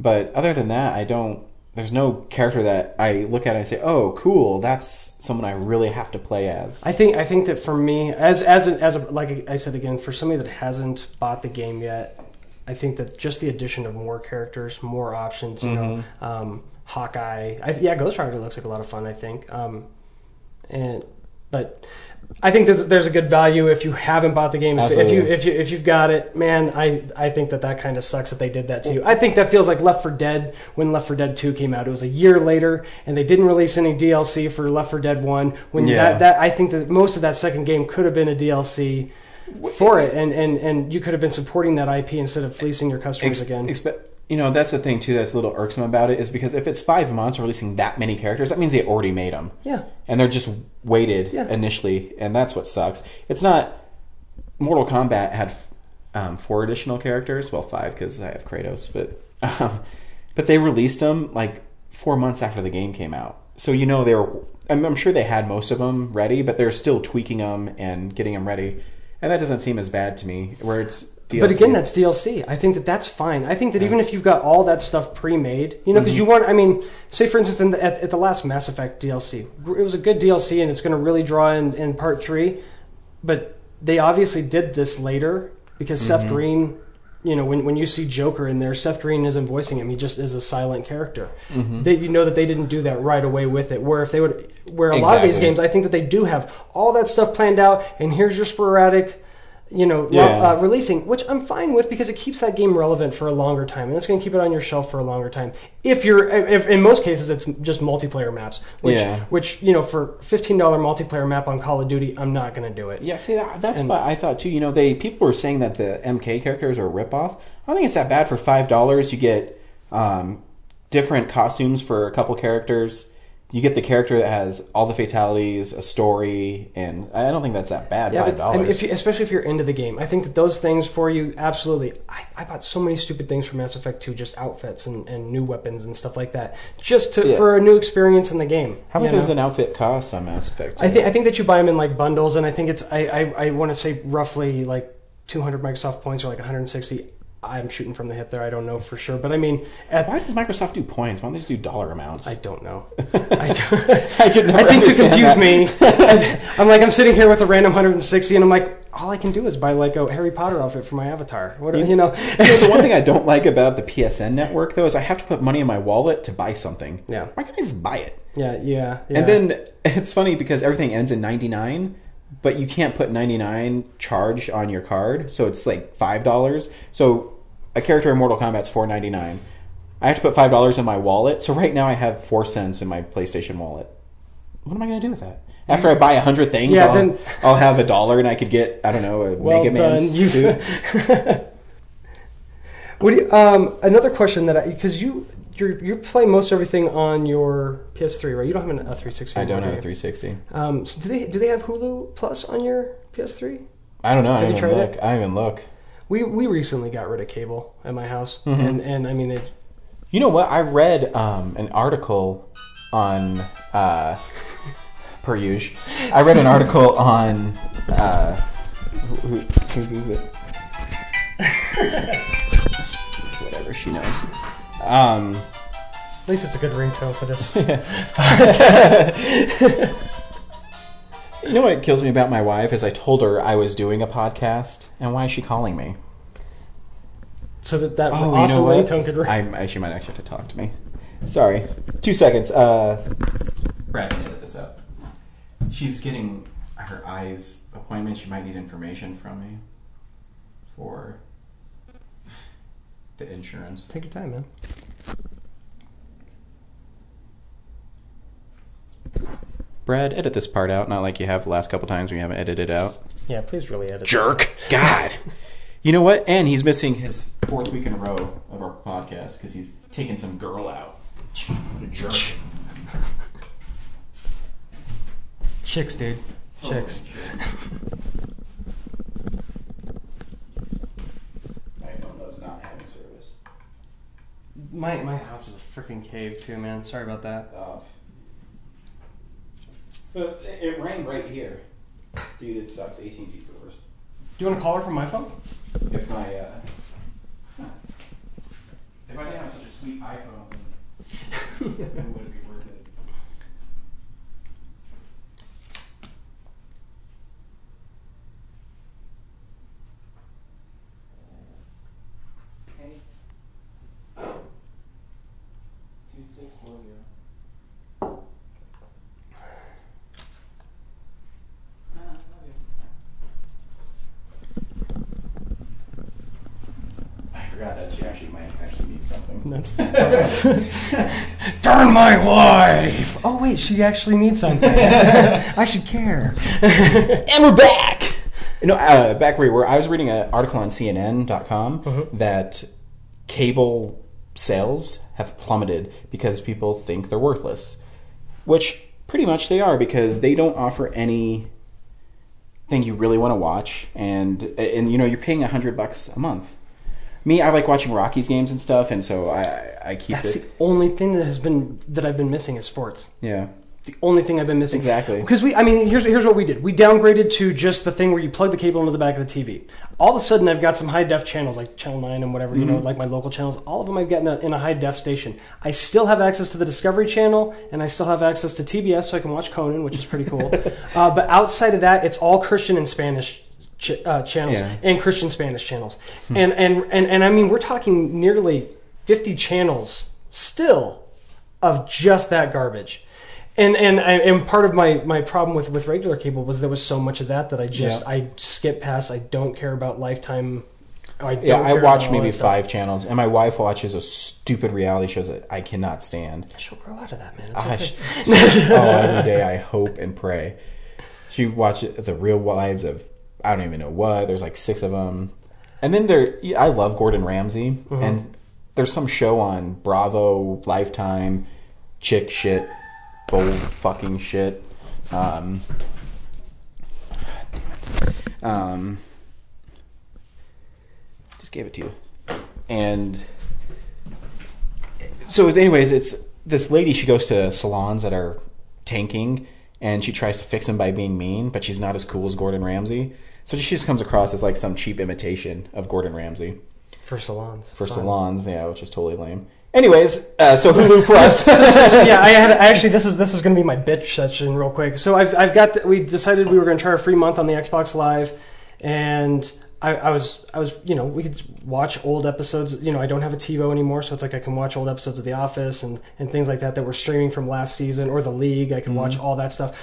but other than that, I don't. There's no character that I look at and say, "Oh, cool! That's someone I really have to play as." I think I think that for me, as as a, as a, like I said again, for somebody that hasn't bought the game yet, I think that just the addition of more characters, more options, you know, um, Hawkeye, I, yeah, Ghost Rider looks like a lot of fun. I think, um, and but I think that there's a good value if you haven't bought the game. If, if you if you if you've got it, man, I I think that that kind of sucks that they did that to you. I think that feels like Left 4 Dead when Left 4 Dead 2 came out. It was a year later, and they didn't release any DLC for Left 4 Dead 1. When Yeah. that, that I think that most of that second game could have been a DLC for it, and and and you could have been supporting that IP instead of fleecing your customers Ex- again. expe- you know, that's the thing too. That's a little irksome about it is because if it's five months releasing that many characters, that means they already made them. yeah. and they're just waited Yeah. initially, and that's what sucks. It's not. Mortal Kombat had um, four additional characters, well, five because I have Kratos, but um, but they released them like four months after the game came out. So you know they were. I'm, I'm sure they had most of them ready, but they're still tweaking them and getting them ready, and that doesn't seem as bad to me. Where it's DLC. But again, that's DLC. I think that that's fine. I think that even if you've got all that stuff pre-made, you know, because Mm-hmm. you want, I mean, say for instance, in the, at, at the last Mass Effect DLC, it was a good DLC and it's going to really draw in, in part three, but they obviously did this later because Seth Mm-hmm. Green, you know, when, when you see Joker in there, Seth Green isn't voicing him; he just is a silent character. Mm-hmm. They, you know that they didn't do that right away with it. Where if they would, where a lot of these games, I think that they do have all that stuff planned out, and here's your sporadic. You know, Yeah. uh, releasing, which I'm fine with because it keeps that game relevant for a longer time, and it's going to keep it on your shelf for a longer time. If you're, if in most cases, it's just multiplayer maps, which, Yeah. which you know, for fifteen dollar multiplayer map on Call of Duty, I'm not going to do it. Yeah, see that, that's And- what I thought too. You know, they people were saying that the MK characters are a ripoff. I don't think it's that bad for five dollars. You get um, different costumes for a couple characters. You get the character that has all the fatalities, a story, and I don't think that's that bad. Yeah, five but I mean, dollars. if you, especially if you're into the game, I think that those things for you, absolutely. I, I bought so many stupid things for Mass Effect 2, just outfits and, and new weapons and stuff like that, just to, Yeah. for a new experience in the game. How much you does an outfit cost on Mass Effect? I think I think that you buy them in like bundles, and I think it's I I, I want to say roughly like 200 Microsoft points or like 160. I'm shooting from the hip there. I don't know for sure, but I mean, at Why does Microsoft do points? Why don't they just do dollar amounts? I don't know. I, don't- I I think to confuse that. me, I'm like I'm sitting here with a random 160, and I'm like, all I can do is buy like a Harry Potter outfit for my avatar. What you know? You know, the one thing I don't like about the PSN network though is I have to put money in my wallet to buy something. Yeah. Why can't I just buy it? yeah, yeah, yeah. And then it's funny because everything ends in 99, but you can't put 99 charge on your card, so it's like $5. So a character in Mortal Kombat's 4.99. I have to put $5 in my wallet. So right now I have 4 cents in my PlayStation wallet. What am I going to do with that? After I buy a 100 things, Yeah, I'll, then- I'll have a dollar and I could get, I don't know, a well Mega Man done. Suit. Do you, um, another question that I because you you're, you play most everything on your PS3, right? You don't have an, a 360. I don't have a do you? 360. Um, so do they do they have Hulu Plus on your PS3? I don't know. I didn't even tried look. it? I didn't even look. We we recently got rid of cable at my house, Mm-hmm. and and I mean it. You know what? I read um, an article on uh, per usual. I read an article on uh, who, who, whose is it? Whatever. She knows. Um, At least it's a good ringtone for this. you know what kills me about my wife is I told her I was doing a podcast, and why is she calling me? so that that Oh, awesome you know what? ringtone could ring. I'm, I, she might actually have to talk to me. Sorry. Two seconds. Uh, Brad can edit this up. She's getting her eyes appointment. She might need information from me for the insurance. Take your time, man. Brad, edit this part out. Not like you have the last couple times when you haven't edited it out. Yeah, please really edit. this. Jerk. God. You know what? And he's missing his fourth week in a row of our podcast because he's taking some girl out. Jerk. Chicks, dude. Oh, Chicks. My phone does not having service. My my house is a freaking cave too, man. Sorry about that. Oh. But it rang right here. Dude, it sucks. AT&T's the worst. Do you want to call her from my phone? If my, uh... If I didn't have such a sweet iPhone, it wouldn't be worth it. Hey. Two six four zero. I forgot that she actually might actually need something. That's darn my wife. Oh wait, she actually needs something. I should care. And we're back. You know, uh, back where we were, I was reading an article on CNN.com Mhm. that cable sales have plummeted because people think they're worthless, which pretty much they are because they don't offer any thing you really want to watch, and and you know you're paying a hundred bucks a month. Me, I like watching Rockies games and stuff, and so I I keep That's it. the only thing that has been that I've been missing is sports. yeah, The only thing I've been missing. Exactly. Because we, I mean, here's here's what we did. We downgraded to just the thing where you plug the cable into the back of the TV. All of a sudden, I've got some high def channels like Channel Nine and whatever you know, like my local channels. All of them I've got in a, in a high def station. I still have access to the Discovery Channel, and I still have access to TBS, so I can watch Conan, which is pretty cool. uh, but outside of that, it's all Christian and Spanish. Ch- uh, channels Yeah. and Christian Spanish channels, and, and and and I mean we're talking nearly fifty channels still of just that garbage. And and and part of my, my problem with, with regular cable was there was so much of that that I just Yeah. I skip past. I don't care about Lifetime. I don't yeah. I watch maybe five channels, and my wife watches those stupid reality shows that I cannot stand. She'll grow out of that, man. It's Ah, okay. sh- oh, every day I hope and pray. She watches the Real Lives of I don't even know what. There's like six of them, and then there. I love Gordon Ramsay, Mm-hmm. and there's some show on Bravo, Lifetime, chick shit, bold fucking shit. Um, um, just gave it to you, and so anyways it's this lady she goes to salons that are tanking and she tries to fix them by being mean but she's not as cool as gordon ramsay so she just comes across as like some cheap imitation of gordon ramsay For salons. for Fine. salons yeah which is totally lame anyways uh, so hulu plus yeah, I had actually this is this is going to be my bitch session real quick. So I've I've got the, we decided we were going to try a free month on the Xbox Live, and I, I was I was you know we could watch old episodes. You know I don't have a TiVo anymore, so it's like I can watch old episodes of The Office and and things like that that were streaming from last season or The League. I can watch all that stuff.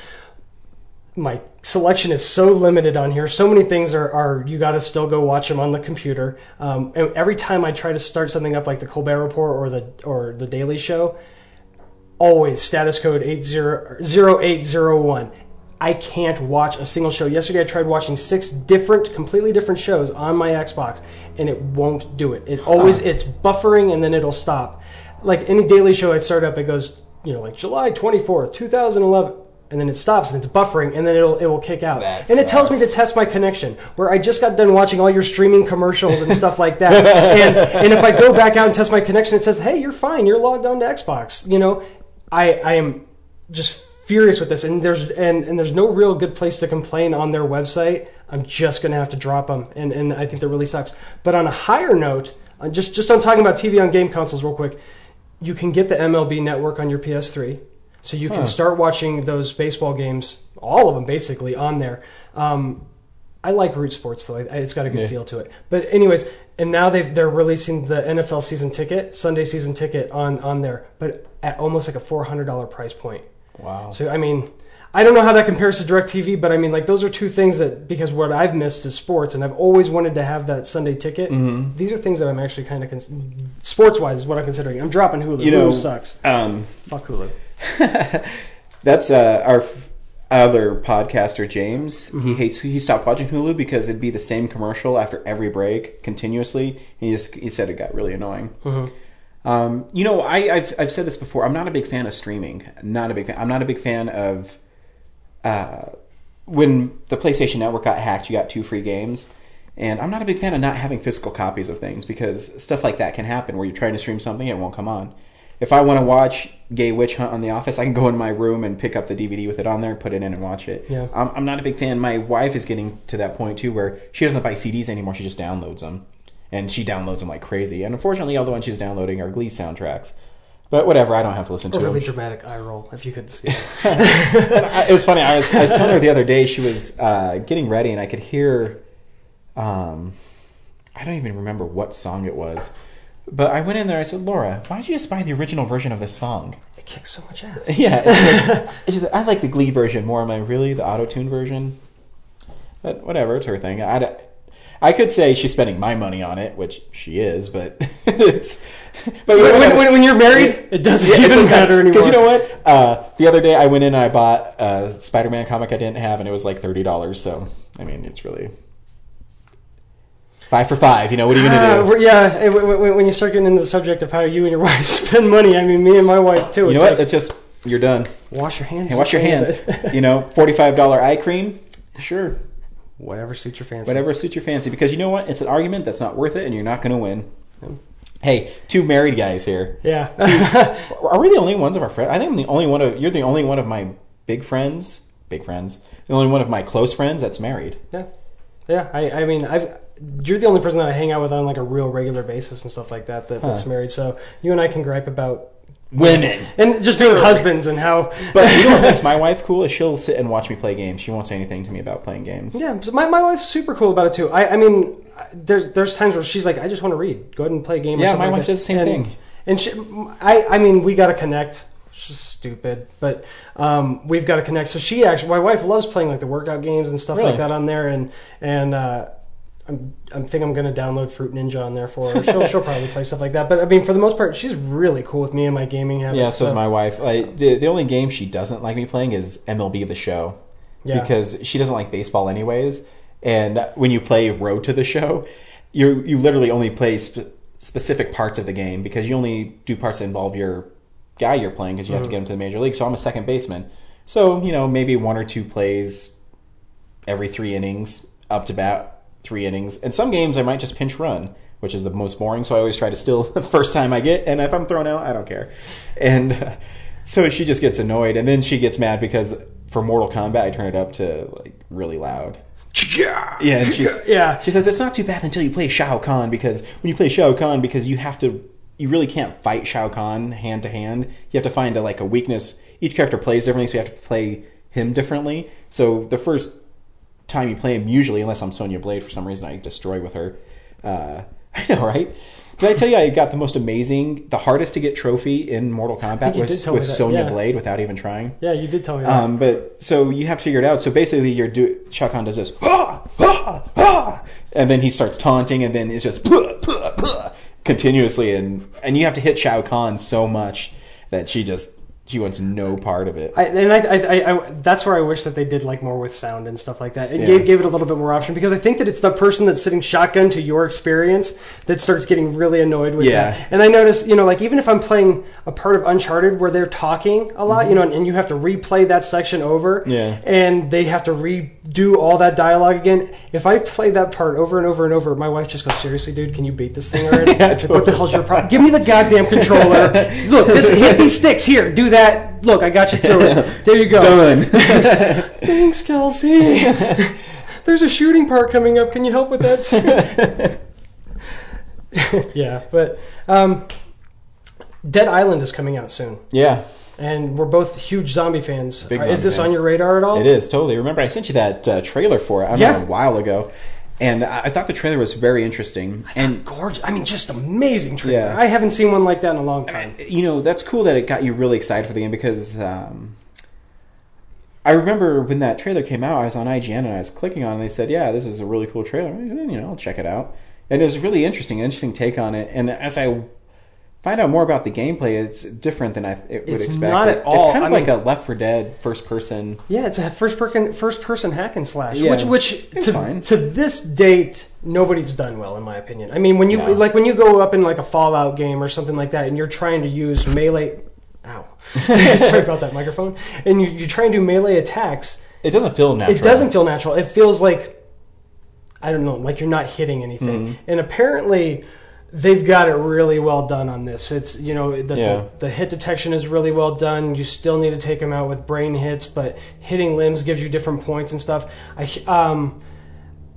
My selection is so limited on here. So many things are, are you got to still go watch them on the computer. Um, and every time I try to start something up like the Colbert Report or the or the Daily Show, always status code 800801 i can't watch a single show. Yesterday i tried watching six different completely different shows on my xbox and it won't do it. It always it's buffering and then it'll stop. Like any daily show i start up it goes you know like july 24th 2011 and then it stops and it's buffering and then it'll it will kick out. That and it tells me to test my connection where i just got done watching all your streaming commercials and stuff like that. And and if i go back out and test my connection it says hey you're fine. You're logged on to xbox. You know i i am just furious with this. And there's and, and there's no real good place to complain on their website. I'm just gonna have to drop them and and i think that really sucks. But on a higher note uh, just just on talking about TV on game consoles real quick, you can get the MLB Network on your PS3, so you can Huh. start watching those baseball games, all of them basically, on there. Um, I like root sports though; it's got a good Yeah. feel to it. But anyways, and now they've they're releasing the NFL season ticket, Sunday season ticket on on there, but at almost like a four hundred dollar price point. Wow. So I mean, I don't know how that compares to DirecTV, but I mean, like those are two things that because what I've missed is sports, and I've always wanted to have that Sunday ticket. Mhm. These are things that I'm actually kind of cons- sports wise is what I'm considering. I'm dropping Hulu. You know- Hulu sucks. Um, Fuck Hulu. That's uh, our f- other podcaster, James. Mm-hmm. He hates. He stopped watching Hulu because it'd be the same commercial after every break continuously. He just he said it got really annoying. Mhm. Um, you know, I, I've I've said this before. I'm not a big fan of streaming. Not a big fan. I'm not a big fan of uh, when the PlayStation Network got hacked. You got two free games. And I'm not a big fan of not having physical copies of things because stuff like that can happen where you're trying to stream something it won't come on. If I want to watch Gay Witch Hunt on The Office, I can go in my room and pick up the DVD with it on there, put it in, and watch it. Yeah. I'm, I'm not a big fan. My wife is getting to that point too where she doesn't buy CDs anymore; she just downloads them, and she downloads them like crazy. And unfortunately, all the ones she's downloading are Glee soundtracks. But whatever, I don't have to listen to really them. dramatic eye roll, if you could see. It was funny. I was, I was telling her the other day she was uh, getting ready, and I could hear. Um, I don't even remember what song it was, but I went in there. And I said, "Laura, why don't you just buy the original version of this song?" it kicks so much ass. Yeah, it's like, it's just, I like the Glee version more. Am I really the auto tune version? But whatever, it's her thing. I, I could say she's spending my money on it, which she is, but it's. But When, when, when, when you're married, it doesn't Yeah, it even doesn't matter anymore. Because you know what? Uh, the other day I went in and I bought a Spider-Man comic I didn't have, and it was like thirty dollars. So I mean, it's really five for five. You know, what are you Uh, gonna do? we're- yeah, eh, when- you start getting into the subject of how you and your wife spend money, I mean, me and my wife too. You know what? like, It's just you're done. wash your hands. Hey, wash your hands. you know, forty-five dollar eye cream. Sure, Whatever suits your fancy. whatever suits your fancy. Because you know what? It's an argument that's not worth it, and you're not going to win. Hey, two married guys here. Yeah. Are we the only ones of our friends? I think I'm the only one of you're the only one of my big friends, big friends, the only one of my close friends that's married. yeah. Yeah. I, I mean, I've. You're the only person that I hang out with on like a real regular basis and stuff like that, that that's Huh. married. So you and I can gripe about Women. and just being husbands and how. But you know what makes my wife cool is she'll sit and watch me play games. She won't say anything to me about playing games. Yeah, so my, my wife's super cool about it too. I, I mean, I- there's there's times where she's like, I just want to read. Go ahead and play a game. or Yeah, something my like wife that. does the same and, thing. And she, I I mean, we got to connect. She's stupid, but um, we've got to connect. So she actually, my wife loves playing like the workout games and stuff Really? like that on there, and and. Uh, I'm, I'm think I'm going to download Fruit Ninja on there for her. She'll, she'll probably play stuff like that. But I mean, for the most part, she's really cool with me and my gaming habits. Yeah, so is my wife. Like the the only game she doesn't like me playing is MLB The Show. Yeah. Because she doesn't like baseball anyways. And when you play Road to the Show, you you literally only play sp- specific parts of the game because you only do parts that involve your guy you're playing because you have to Mhm. get him to the major league. So I'm a second baseman. So you know maybe one or two plays every three innings, up to about three innings. And some games I might just pinch run, which is the most boring. So I always try to steal the first time I get. And if I'm thrown out, I don't care. And uh, so she just gets annoyed, and then she gets mad because for Mortal Kombat I turn it up to like really loud. Yeah, and she's Yeah. she says it's not too bad until you play Shao Kahn because when you play Shao Kahn because you have to you really can't fight Shao Kahn hand to hand. You have to find a, like a weakness. Each character plays differently, so you have to play him differently. So the first time you play him, usually, unless I'm Sonya Blade for some reason, I destroy with her. Uh, I know, right? Did I tell you I got the most amazing, the hardest to get trophy in Mortal Kombat was with Sonya yeah. Blade without even trying? Yeah, you did tell me that. Um, but so you have to figure it out. So basically, you're do Shao Kahn does this, "Ah, ah, ah," and then he starts taunting, and then it's just "Puh, puh, puh," continuously, and and you have to hit Shao Kahn so much that she just she wants no part of it. I, and I, I, I, I, that's where I wish that they did like more with sound and stuff like that. It Yeah. gave, gave it a little bit more option because I think that it's the person that's sitting shotgun to your experience that starts getting really annoyed with Yeah. that. And I notice, you know, like even if I'm playing a part of Uncharted where they're talking a lot, you know, and, and you have to replay that section over, Mm-hmm. Yeah. and they have to redo all that dialogue again. If I play that part over and over and over, my wife just goes, "Seriously, dude, can you beat this thing already? Yeah, like, what the hell's your problem? Give me the goddamn controller. Look, this hit these sticks here. Do that. Look, I got you through it. There you go. Done. Thanks, Kelsey. There's a shooting part coming up. Can you help with that too? yeah, but um, Dead Island is coming out soon, Yeah, and we're both huge zombie fans. Big zombie is this on your radar at all? it is totally. Remember, I sent you that uh, trailer for it. I Yeah. know, a while ago, and I, thought the trailer was very interesting. And Gorgeous. I mean, just amazing trailer. Yeah. I haven't seen one like that in a long time. you know that's cool that it got you really excited for the game because um, I remember when that trailer came out, I was on IGN and I was clicking on, it and they said, "Yeah, this is a really cool trailer." You know, I'll check it out, and it was really interesting, an interesting take on it. And as I find out more about the gameplay, it's different than I it would It's expect. not at all. It's kind of I like mean- a Left 4 Dead first person. Yeah, it's a first person first person hack and slash, Yeah, which which to, fine. to this date nobody's done well in my opinion. I mean, when you No. like when you go up in like a Fallout game or something like that, and you're trying to use melee. Ow, sorry about that microphone. And you, you try and do melee attacks. It doesn't feel natural. It doesn't feel natural. It feels like I don't know, like you're not hitting anything. Mm-hmm. And apparently, they've got it really well done on this. It's you know the, Yeah. the the hit detection is really well done. You still need to take them out with brain hits, but hitting limbs gives you different points and stuff. I um,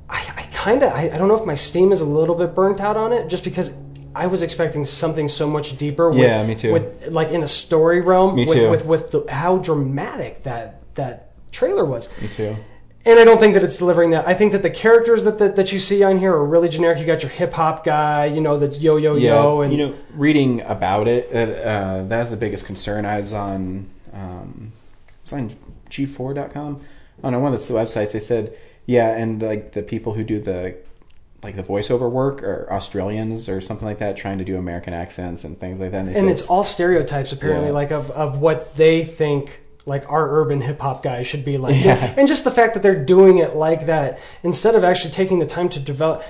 I, I kind of I, I don't know if my steam is a little bit burnt out on it, just because. I was expecting something so much deeper. With, Yeah, me too. With like in a story realm, Me with, too. with with the, how dramatic that that trailer was. Me too. And I don't think that it's delivering that. I think that the characters that, that, that you see on here are really generic. You got your hip hop guy, you know, that's yo yo Yeah, yo, and you know, reading about it, uh, uh, that's the biggest concern. I was on, um, I was on G4.com. On one of the websites, they said, yeah, and like the people who do the like the voiceover work are Australians or something like that, trying to do American accents and things like that. And, and said it's all stereotypes apparently, Yeah. like of, of what they think like our urban hip hop guy should be like. Yeah. And just the fact that they're doing it like that instead of actually taking the time to develop.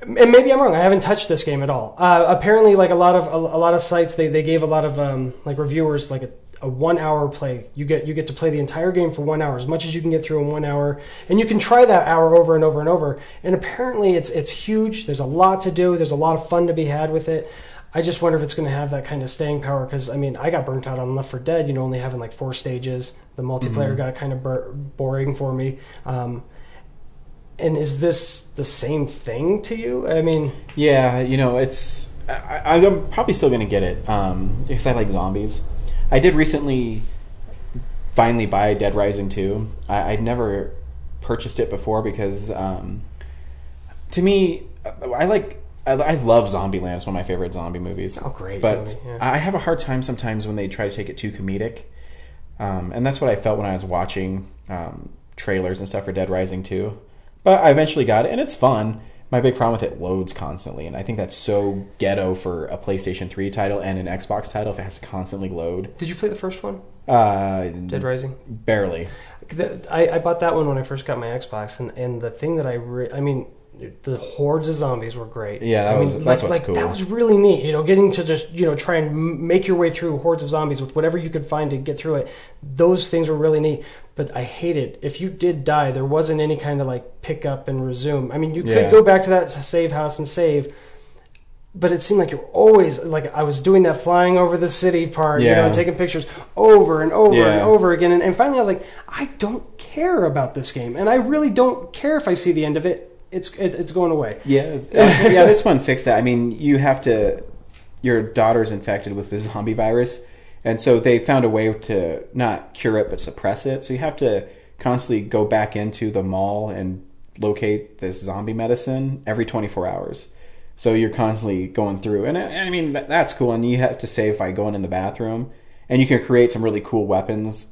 And maybe I'm wrong. I haven't touched this game at all. Uh, apparently, like a lot of a, a lot of sites, they, they gave a lot of um, like reviewers like a, a one hour play. You get you get to play the entire game for one hour, as much as you can get through in one hour, and you can try that hour over and over and over. And apparently, it's it's huge. There's a lot to do. There's a lot of fun to be had with it. I just wonder if it's going to have that kind of staying power because I mean I got burnt out on Left 4 Dead, you know, only having like four stages. The multiplayer got kind of bur- boring for me. Um, and is this the same thing to you? I mean, Yeah, you know, it's. I, I'm probably still going to get it um, because I like zombies. I did recently finally buy Dead Rising 2. I, I'd never purchased it before because um, to me, I like. I, I love Zombieland. It's one of my favorite zombie movies. Oh, great But movie, yeah. I have a hard time sometimes when they try to take it too comedic. Um, and that's what I felt when I was watching um, trailers and stuff for Dead Rising 2. But I eventually got it, and it's fun. My big problem with it loads constantly, and I think that's so ghetto for a PlayStation 3 title and an Xbox title if it has to constantly load. did you play the first one, Uh, Dead Rising? barely. I, I bought that one when I first got my Xbox, and, and the thing that I, re- I mean, the hordes of zombies were great. Yeah, that I was- mean, that's like, what's like, cool. That was really neat. You know, getting to just you know try and make your way through hordes of zombies with whatever you could find to get through it. Those things were really neat. But I hate it. If you did die, there wasn't any kind of like pick up and resume. I mean, you Yeah. could go back to that save house and save. But it seemed like you're always like I was doing that flying over the city part, you Yeah. know, taking pictures over and over and over again. And, and finally, I was like, I don't care about this game, and I really don't care if I see the end of it. It's it, it's going away. Yeah, uh, yeah. This one fixed that. I mean, you have to. Your daughter's infected with the zombie virus, and so they found a way to not cure it but suppress it. So you have to constantly go back into the mall and locate this zombie medicine every 24 hours. So you're constantly going through, and I, I mean that's cool. And you have to save by going in the bathroom, and you can create some really cool weapons.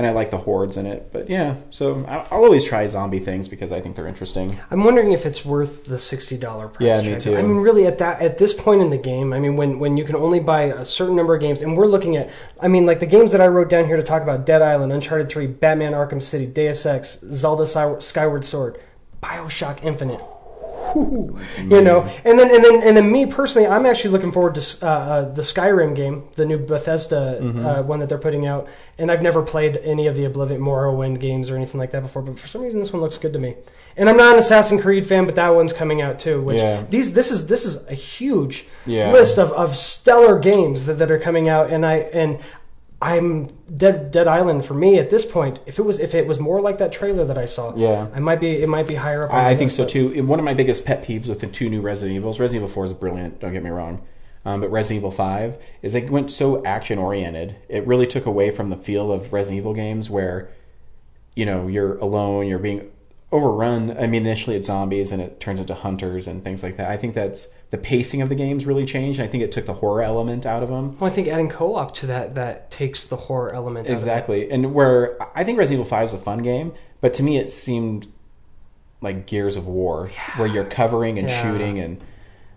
And I like the hordes in it, but yeah. So I'll always try zombie things because I think they're interesting. I'm wondering if it's worth the sixty dollar price. Yeah, me too. I mean, really, at that at this point in the game, I mean, when when you can only buy a certain number of games, and we're looking at, I mean, like the games that I wrote down here to talk about: Dead Island, Uncharted Three, Batman: Arkham City, Deus Ex, Zelda: Skyward Sword, Bioshock Infinite. Whew. You know, and then and then and then me personally, I'm actually looking forward to uh, uh, the Skyrim game, the new Bethesda Mm-hmm. uh, one that they're putting out. And I've never played any of the Oblivion Morrowind games or anything like that before, but for some reason this one looks good to me. And I'm not an Assassin's Creed fan, but that one's coming out too. Which Yeah. these this is this is a huge Yeah. list of, of stellar games that, that are coming out, and I and I'm Dead Dead Island for me at this point. If it was if it was more like that trailer that I saw, Yeah. I might be it might be higher up. I, I think so but- too. One of my biggest pet peeves with the two new Resident Evils, Resident Evil 4 is brilliant, don't get me wrong. Um, but Resident Evil 5 is it went so action oriented. It really took away from the feel of Resident Evil games where, you know, you're alone, you're being overrun. I mean, initially it's zombies and it turns into hunters and things like that. I think that's the pacing of the games really changed. And I think it took the horror element out of them. Well, I think adding co-op to that that takes the horror element. out of. Exactly. And where I think Resident Evil 5 is a fun game, but to me it seemed like Gears of War, where you're covering and Yeah. shooting and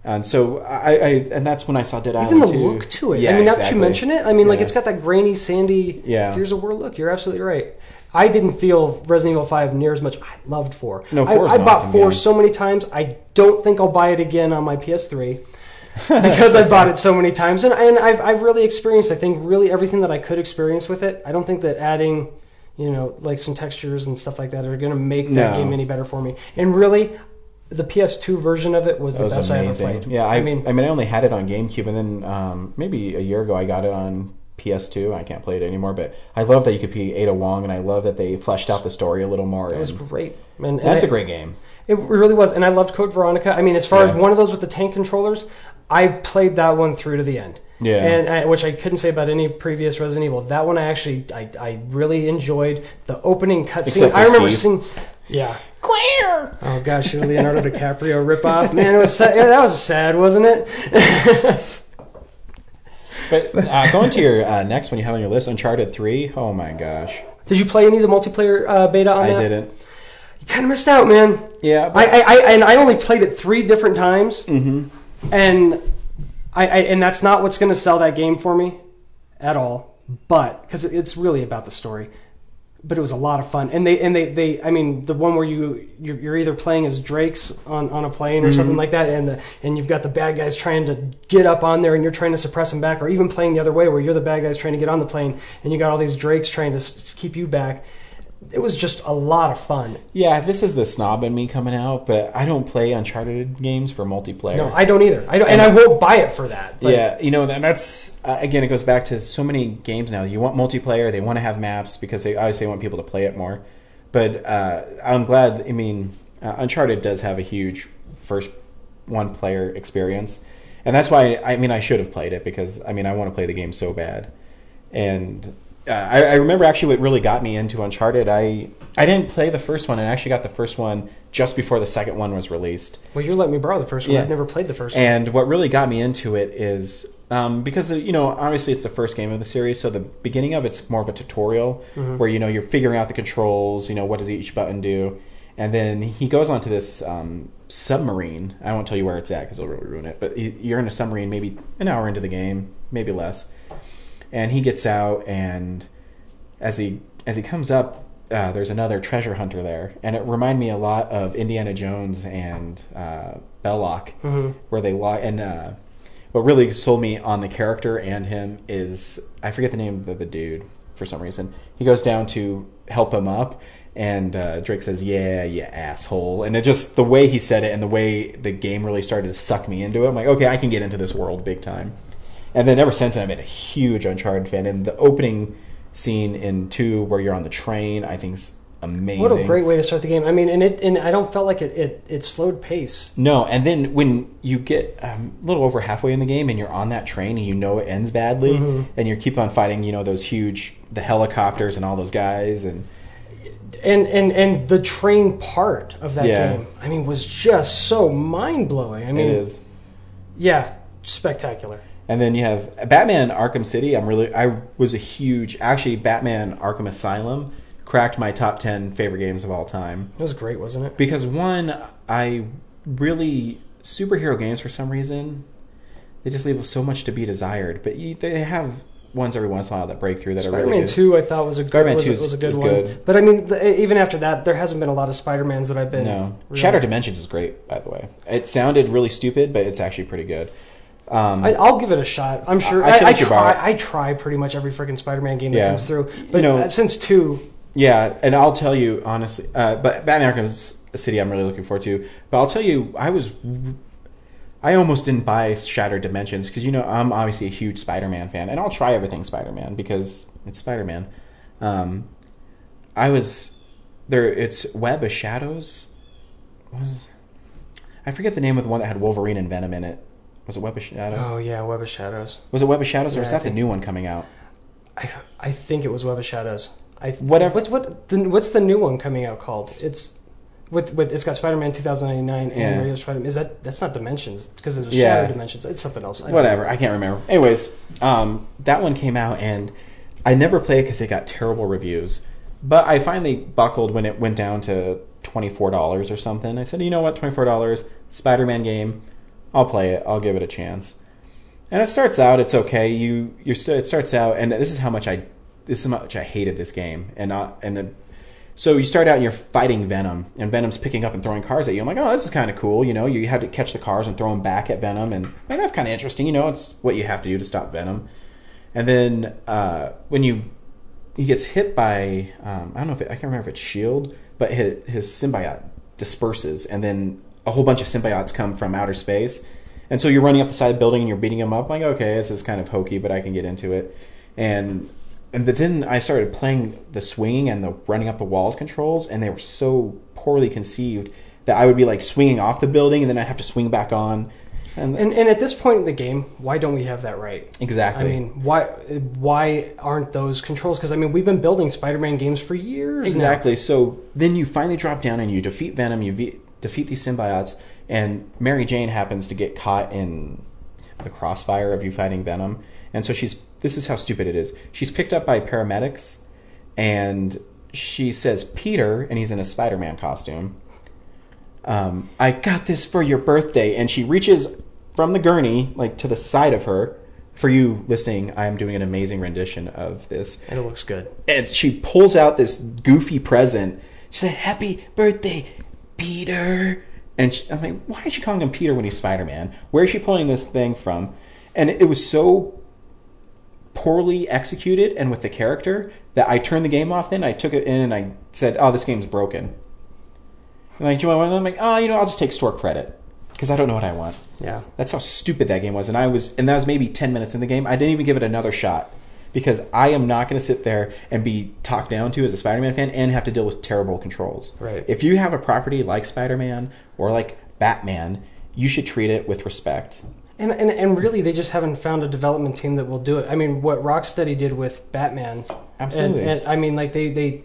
and so I, I and that's when I saw Dead Even Island Even the 2. look to it. Yeah, I mean, now that you mention it, I mean, like it's got that grainy, sandy. Yeah. Gears of War look. You're absolutely right. I didn't feel Resident Evil Five near as much. I loved Four. No, I, 4 is I bought awesome Four game. so many times. I don't think I'll buy it again on my PS3 because I've bought it so many times, and and I've I've really experienced. I think really everything that I could experience with it. I don't think that adding. You know, like some textures and stuff like that are going to make that No. game any better for me. And really, the PS2 version of it was the was best amazing. I ever played. Yeah, I, I mean, I mean I only had it on GameCube and then um, maybe a year ago I got it on PS2. I can't play it anymore, but I love that you could be Ada Wong and I love that they fleshed out the story a little more. it was great. And, and that's I- a great game. It really was, and I loved Code Veronica. I mean, as far as one of those with the tank controllers, I played that one through to the end. Yeah. and I, which I couldn't say about any previous Resident Evil. That one I actually I, I really enjoyed the opening cutscene. I remember Steve. seeing, yeah, Claire. Oh gosh, the Leonardo DiCaprio ripoff. Man, it was sad. yeah, that was sad, wasn't it? But uh, going to your uh, next one you have on your list, Uncharted 3. Oh my gosh. Did you play any of the multiplayer uh, beta on I that? didn't. You kind of missed out, man. Yeah, I, but I, I and I only played it three different times, Mhm. and I, I and that's not what's going to sell that game for me at all. But because it's really about the story, but it was a lot of fun, and they and they, they I mean the one where you you're, you're either playing as Drakes on, on a plane or mm-hmm. something like that, and the and you've got the bad guys trying to get up on there, and you're trying to suppress them back, or even playing the other way where you're the bad guys trying to get on the plane, and you got all these Drakes trying to s- keep you back. It was just a lot of fun. yeah, this is the snob in me coming out, but I don't play Uncharted games for multiplayer. No, I don't either. I don't, and I won't buy it for that. Yeah, you know, and that's uh, again, it goes back to so many games now. You want multiplayer, they want to have maps because they obviously want people to play it more. But uh, I'm glad. I mean, uh, Uncharted does have a huge first one player experience, and that's why I mean I should have played it because I mean I want to play the game so bad. And uh, I, I remember actually what really got me into Uncharted. I I didn't play the first one, and I actually got the first one just before the second one was released. Well, you're letting me borrow the first one. Yeah. I've never played the first one. And what really got me into it is um, because you know obviously it's the first game of the series, so the beginning of it's more of a tutorial Mm-hmm. where you know you're figuring out the controls, you know what does each button do, and then he goes onto this um, submarine. I won't tell you where it's at because it'll really ruin it. But you're in a submarine, maybe an hour into the game, maybe less, and he gets out and as he as he comes up, uh, there's another treasure hunter there, and it reminded me a lot of Indiana Jones and uh, Belloq, Mhm. where they lock. And uh, what really sold me on the character and him is I forget the name of the dude for some reason. He goes down to help him up, and uh, Drake says, "Yeah, you asshole," and it just the way he said it and the way the game really started to suck me into it. I'm like, okay, I can get into this world big time. And then ever since then, I've been a huge Uncharted fan. And the opening scene in two, where you're on the train, I think is amazing. What a great way to start the game. I mean, and it and I don't felt like it it, it slowed pace. No, and then when you get um, a little over halfway in the game and you're on that train and you know it ends badly, Mm-hmm. and you keep on fighting, you know those huge the helicopters and all those guys, and And and and the train part of that Yeah. game, I mean, was just so mind blowing. I mean, it is. yeah, spectacular. And then you have Batman Arkham City. I'm really I was a huge actually Batman Arkham Asylum cracked my top ten favorite games of all time. It was great, wasn't it? because one i really superhero games for some reason they just leave so much to be desired but you, they have ones every once in a while that break through that are Spider-Man really good. Two, I thought was a Spider-Man was, 2 a- was a good one. good. But I mean, the, even after that, there hasn't been a lot of Spider-Mans that I've been. no really- shattered dimensions is great by the way it sounded really stupid but it's actually pretty good um, I, I'll give it a shot. I'm sure. I- I I, should I, let you borrow it. try. I try pretty much every freaking Spider-Man game that Yeah. comes through. You But know- uh, since two, yeah and i'll tell you honestly uh, but batman arkham city i'm really looking forward to but i'll tell you i was I almost didn't buy Shattered Dimensions because you know I'm obviously a huge Spider-Man fan, and I'll try everything Spider-Man because it's Spider-Man. Um, I was there. It's Web of Shadows. What was I forget the name of the one that had Wolverine and Venom in it. Was it Web of Shadows? Oh yeah, Web of Shadows. Was it Web of Shadows, or Yeah, was I that think- the new one coming out? I I think it was Web of Shadows. I Whatever- What's what the, what's the new one coming out called? It's with with it's got Spider Man 2099 Yeah. and regular Spider Man. Is that that's not Dimensions because there's Yeah. Shattered Dimensions. It's something else. I Whatever, I can't remember. Anyways, um, that one came out, and I never played it because it got terrible reviews. But I finally buckled when it went down to twenty four dollars or something. I said, you know what, twenty four dollars, Spider Man game, I'll play it. I'll give it a chance. And it starts out, it's okay. You you're st- it starts out, and this is how much I this is how much I hated this game, and not and. It, so you start out and you're fighting Venom, and Venom's picking up and throwing cars at you. I'm like, oh, this is kind of cool. You know, you had to catch the cars and throw them back at Venom, and like, that's kind of interesting. You know, it's what you have to do to stop Venom. And then uh, when you he gets hit by um, I don't know if it, I can't remember if it's Shield, but his, his symbiote disperses, and then a whole bunch of symbiotes come from outer space, and so you're running up the side of the building and you're beating them up. Like, okay, this is kind of hokey, but I can get into it. And and then I started playing the swinging and the running up the walls controls, and they were so poorly conceived that I would be like swinging off the building, and then I'd have to swing back on. And, And, and at this point in the game, why don't we have that right? exactly. I mean, why why aren't those controls? Because I mean, we've been building Spider-Man games for years. now. Exactly. So then you finally drop down and you defeat Venom, you defeat these symbiotes, and Mary Jane happens to get caught in the crossfire of you fighting Venom. And so she's this is how stupid it is. She's picked up by paramedics and she says, Peter, and he's in a Spider Man costume. Um, I got this for your birthday. And she reaches from the gurney, like to the side of her. For you listening, I am doing an amazing rendition of this and it looks good. and she pulls out this goofy present. She said, "Happy birthday, Peter." And she, I'm like, "Why is she calling him Peter when he's Spider Man? Where is she pulling this thing from?" And it was so poorly executed and with the character that I turned the game off. Then I took it in and I said, "Oh, this game's broken." And like, do you want one? I'm like, "Oh, you know, I'll just take store credit because I don't know what I want." Yeah. That's how stupid that game was. And I was, and that was maybe 10 minutes in the game. I didn't even give it another shot because I am not going to sit there and be talked down to as a Spider Man fan and have to deal with terrible controls. Right. If you have a property like Spider Man or like Batman, you should treat it with respect. And, and and really, they just haven't found a development team that will do it. I mean, what Rocksteady did with Batman, Absolutely. And, and I mean, like they they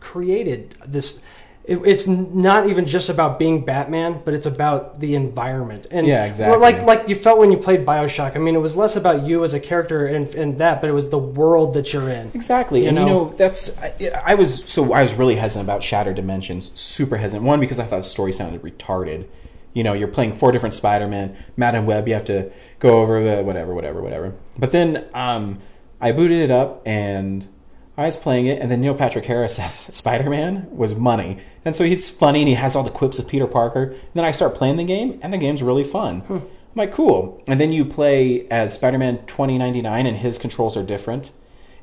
created this. It, it's not even just about being Batman, but it's about the environment. And Yeah, exactly. Like like you felt when you played Bioshock. I mean, it was less about you as a character and, and that, but it was the world that you're in. Exactly, You and you know- know that's I, I was so I was really hesitant about Shattered Dimensions, super hesitant. One because I thought the story sounded retarded. You know, you're playing four different Spider-Man, Madame Web. You have to go over the whatever, whatever, whatever. But then um, I booted it up and I was playing it, and then Neil Patrick Harris as Spider-Man was money, and so he's funny and he has all the quips of Peter Parker. And then I start playing the game, and the game's really fun. Hmm. I'm like, cool. And then you play as Spider-Man 2099, and his controls are different.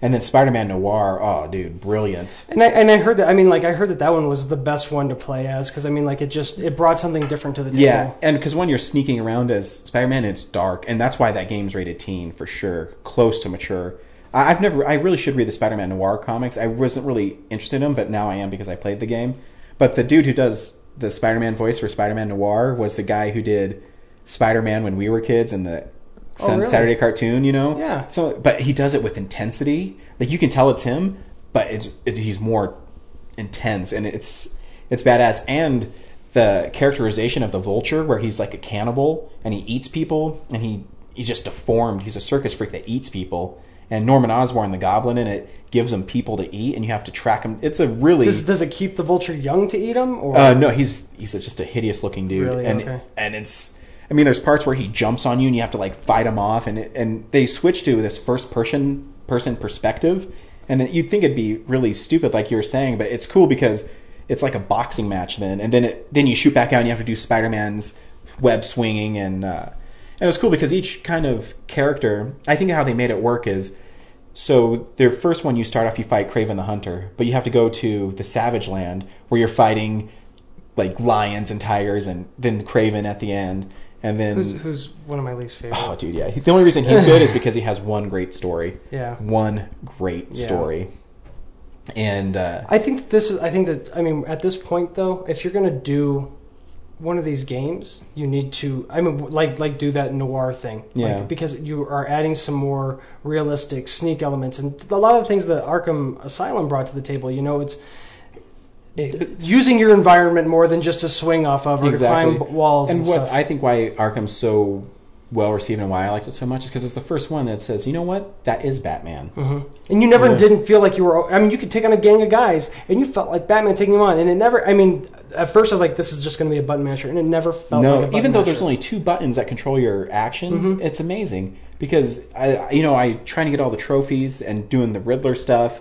And then Spider-Man Noir, oh, dude, brilliant. And I, and I heard that. I mean, like I heard that that one was the best one to play as because I mean, like it just it brought something different to the table. Yeah, and because when you're sneaking around as Spider-Man, it's dark, and that's why that game's rated teen for sure, close to mature. I've never, I really should read the Spider-Man Noir comics. I wasn't really interested in them, but now I am because I played the game. But the dude who does the Spider-Man voice for Spider-Man Noir was the guy who did Spider-Man when we were kids in the Oh, Sun- really? Saturday cartoon. You know, Yeah. So, but he does it with intensity. Like you can tell it's him, but it's it, he's more intense, and it's it's badass. And the characterization of the vulture, where he's like a cannibal and he eats people, and he he's just deformed. He's a circus freak that eats people. And Norman Osborn, the Goblin, in it gives him people to eat, and you have to track him. It's a really Does does it keep the vulture young to eat them? Or uh, no, he's he's just a hideous looking dude, Really? and Okay. and it's. I mean, there's parts where he jumps on you and you have to like fight him off, and it, and they switch to this first person person perspective, and you'd think it'd be really stupid, like you were saying, but it's cool because it's like a boxing match then, and then it then you shoot back out and you have to do Spider Man's web swinging, and uh, and it was cool because each kind of character, I think how they made it work is so their first one, you start off, you fight Kraven the Hunter, but you have to go to the Savage Land where you're fighting like lions and tigers, and then Kraven at the end. and then Who's who's one of my least favorite? oh, dude, yeah. The only reason he's good is because he has one great story, yeah. one great Yeah. story, and uh, I think this is. I think that. I mean, at this point, though, if you're gonna do one of these games, you need to. I mean, like like do that noir thing. Yeah. Like, because you are adding some more realistic sneak elements, and a lot of the things that Arkham Asylum brought to the table. You know, it's. Uh, using your environment more than just to swing off of or Exactly. to climb walls and, and what stuff. I think why Arkham's so well received and why I liked it so much is because it's the first one that says, you know what, that is Batman. hmm And you never Yeah. didn't feel like you were. I mean, you could take on a gang of guys, and you felt like Batman taking them on, and it never. I mean, at first I was like, "This is just going to be a button masher," and it never felt no, like a even though there's only two buttons that control your actions, Mhm. it's amazing because I, you know, I trying to get all the trophies and doing the Riddler stuff,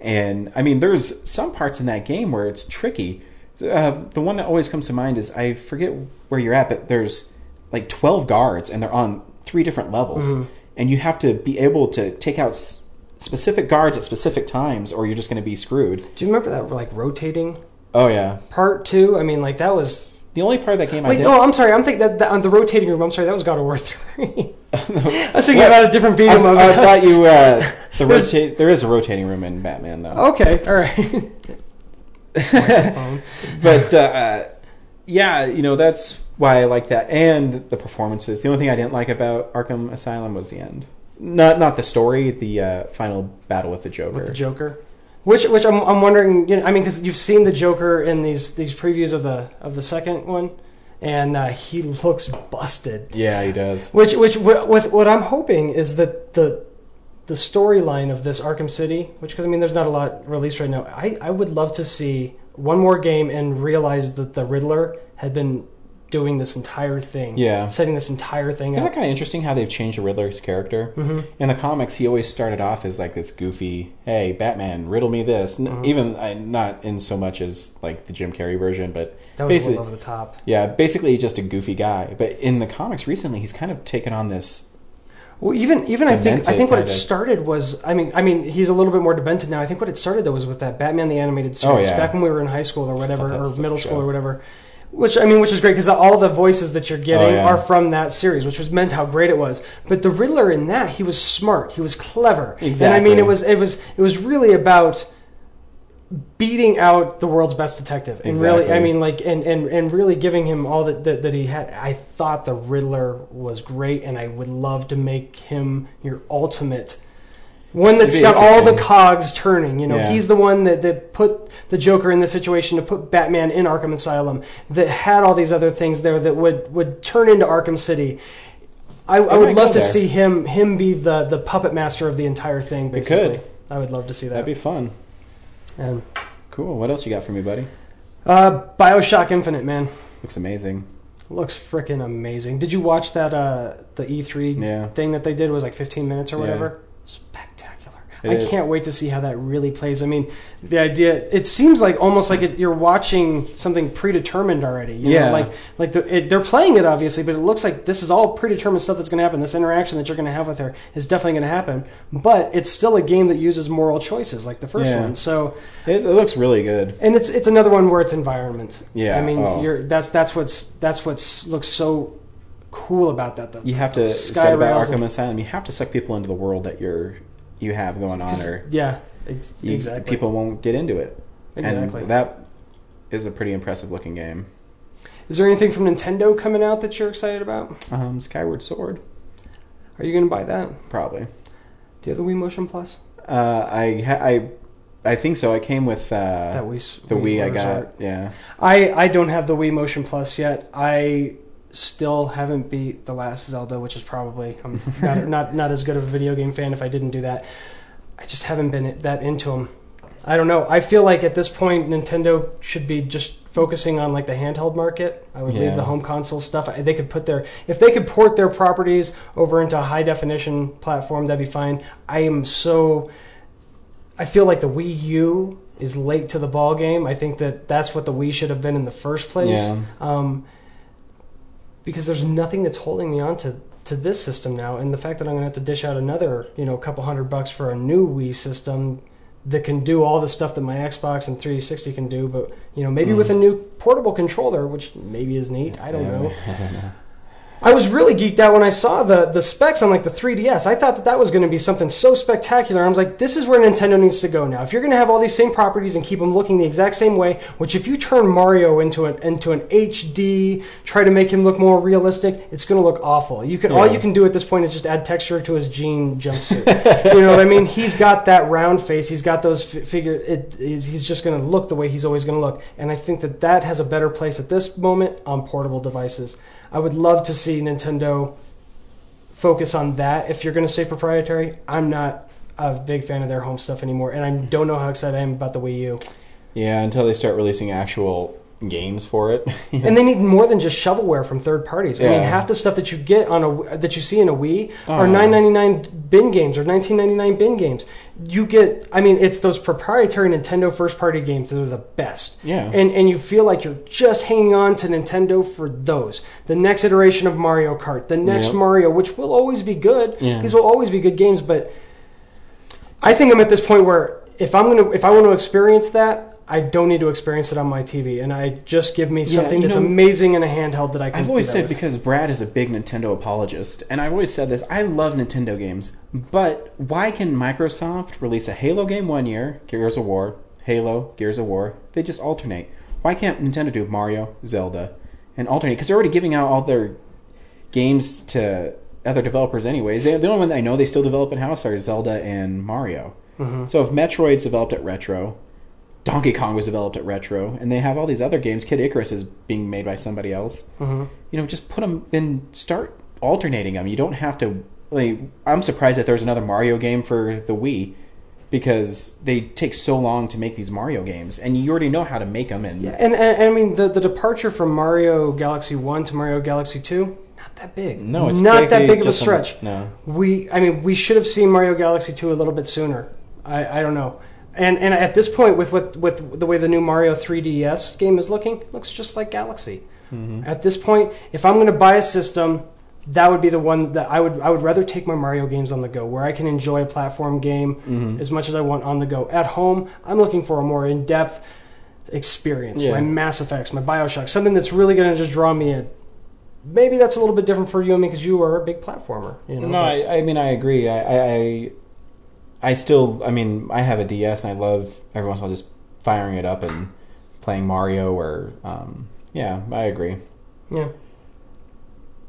and I mean, there's some parts in that game where it's tricky. Uh, the one that always comes to mind is I forget where you're at, but there's like 12 guards and they're on three different levels, Mhm. and you have to be able to take out s- specific guards at specific times, or you're just going to be screwed. Do you remember that like rotating Oh yeah, part two? I mean, like that was. the only part of that game I Wait, did. no, I'm sorry. I'm thinking that, that on the rotating room. I'm sorry, that was God of War three. I was thinking about a different beat 'em I, up. I thought you uh, the rotate. There is a rotating room in Batman though. okay, all right. But uh, yeah, you know that's why I like that, and the performances. The only thing I didn't like about Arkham Asylum was the end. Not not the story, the uh, final battle with the Joker. with the Joker. Which, which I'm, I'm wondering. You know, I mean, because you've seen the Joker in these these previews of the of the second one, and uh, he looks busted. yeah, he does. Which, which, wi- with what I'm hoping is that the the storyline of this Arkham City, which because I mean, there's not a lot released right now. I I would love to see one more game and realize that the Riddler had been doing this entire thing, Yeah. setting this entire thing Isn't up. that kind of interesting how they've changed the Riddler's character? hmm In the comics, he always started off as like this goofy, "Hey, Batman, riddle me this." Mhm. Even I, not in so much as like the Jim Carrey version, but That was Basically- little over the top. yeah, basically just a goofy guy. But in the comics recently, he's kind of taken on this Well, even even I think I think what it started was I mean I mean he's a little bit more demented now. I think what it started though was with that Batman the animated series Oh, yeah. back when we were in high school or whatever or middle such school show. or whatever. Which I mean, which is great because all the voices that you're getting Oh, yeah. are from that series, which was meant how great it was. But the Riddler in that, he was smart, he was clever, and I mean, it was it was it was really about beating out the world's best detective. And really i mean like and, and and really giving him all that, that that he had. I thought the riddler was great and i would love to make him your ultimate one that's got all the cogs turning you know Yeah. he's the one that, that put the joker in the situation to put batman in arkham asylum that had all these other things there that would would turn into arkham city I, I would love to there. see him him be the, the puppet master of the entire thing. Basically, could. I would love to see that. That'd be fun. and Cool. What else you got for me, buddy? Uh, Bioshock Infinite, man, Looks amazing. looks freaking amazing. Did you watch that? Uh, the E3 Yeah. thing that they did was like 15 minutes or whatever? Yeah. Spectacular. It I is. can't wait to see how that really plays. I mean, the idea. It seems like almost like it, you're watching something predetermined already. You Yeah. Know? Like like the, it, they're playing it obviously, but it looks like this is all predetermined stuff that's going to happen. This interaction that you're going to have with her is definitely going to happen. But it's still a game that uses moral choices like the first Yeah. one. So. It, it looks really good. And it's it's another one where it's environment. Yeah, I mean, oh. you're that's that's what's that's what's looks so cool about that. The, You have to say about Arkham and- Asylum. You have to suck people into the world that you're you have going on, or yeah, ex- you- exactly. people won't get into it. exactly. And that is a pretty impressive looking game. Is there anything from Nintendo coming out that you're excited about? Um, Skyward Sword, Are you going to buy that? probably. Do you have the Wii Motion Plus? Uh, I ha- I I think so. I came with uh, that Wii. the Wii. I Resort. got yeah. I I don't have the Wii Motion Plus yet. I still haven't beat the last Zelda, which is probably I'm not not not as good of a video game fan if I didn't do that. I just haven't been that into them. I don't know. I feel like at this point Nintendo should be just focusing on like the handheld market. I would Yeah. leave the home console stuff. They could put their if they could port their properties over into a high definition platform, that'd be fine. I am so I feel like the Wii U is late to the ball game. I think that that's what the Wii should have been in the first place. Yeah. Um, because there's nothing that's holding me on to, to this system now, and the fact that I'm going to have to dish out another, you know, couple hundred bucks for a new Wii system that can do all the stuff that my Xbox and 360 can do, but you know, maybe Mm. with a new portable controller, which maybe is neat. I don't Yeah, know. I don't know. I was really geeked out when I saw the the specs on like the 3DS. I thought that that was going to be something so spectacular. I was like, this is where Nintendo needs to go now. If you're going to have all these same properties and keep them looking the exact same way, which if you turn Mario into an into an HD, try to make him look more realistic, it's going to look awful. You can all you can do at this point is just add texture to his jean jumpsuit. you know what I mean? He's got that round face. He's got those f- figure. It is he's just going to look the way he's always going to look. And I think that that has a better place at this moment on portable devices. I would love to see Nintendo focus on that. If you're going to stay proprietary, I'm not a big fan of their home stuff anymore, and I don't know how excited I am about the Wii U. Yeah, until they start releasing actual games for it. And they need more than just shovelware from third parties. I mean, half the stuff that you get on a that you see in a Wii Oh, are 9.99 bin games or 19.99 bin games. You get, I mean, it's those proprietary Nintendo first party games that are the best. Yeah. And and you feel like you're just hanging on to Nintendo for those. The next iteration of Mario Kart, the next Yep. Mario, which will always be good. Yeah. These will always be good games, but I think I'm at this point where if I'm gonna if I want to experience that, I don't need to experience it on my TV, and I just give me something you that's know- amazing in a handheld that I can. I've always said with. because Brad is a big Nintendo apologist, and I've always said this. I love Nintendo games, but why can Microsoft release a Halo game one year, Gears of War, Halo, Gears of War? They just alternate. Why can't Nintendo do Mario, Zelda, and alternate? Because they're already giving out all their games to other developers, anyways. They, the only one that I know they still develop in house are Zelda and Mario. Mm-hmm. So if Metroid's developed at Retro, Donkey Kong was developed at Retro, and they have all these other games. Kid Icarus is being made by somebody else Mhm. you know, just put them, then start alternating them. You don't have to. Like, I'm surprised that there's another Mario game for the Wii because they take so long to make these Mario games, and you already know how to make them. And And, and I mean the the departure from Mario Galaxy One to Mario Galaxy Two, not that big. no, it's not that big- of a stretch. no, We, I mean, we should have seen Mario Galaxy 2 a little bit sooner. I, I don't know. And and at this point, with, with with the way the new Mario 3DS game is looking, it looks just like Galaxy. Mm-hmm. At this point, if I'm going to buy a system, that would be the one that I would I would rather take my Mario games on the go, where I can enjoy a platform game Mm-hmm. as much as I want on the go. At home, I'm looking for a more in depth experience. Yeah. My Mass Effects, my Bioshock, something that's really going to just draw me in. Maybe that's a little bit different for you and me because you are a big platformer. You know, no. I, I mean, I agree. I, I, I, still. I mean, I have a DS, and I love every once in a while just firing it up and playing Mario. Or, um, yeah, I agree. Yeah.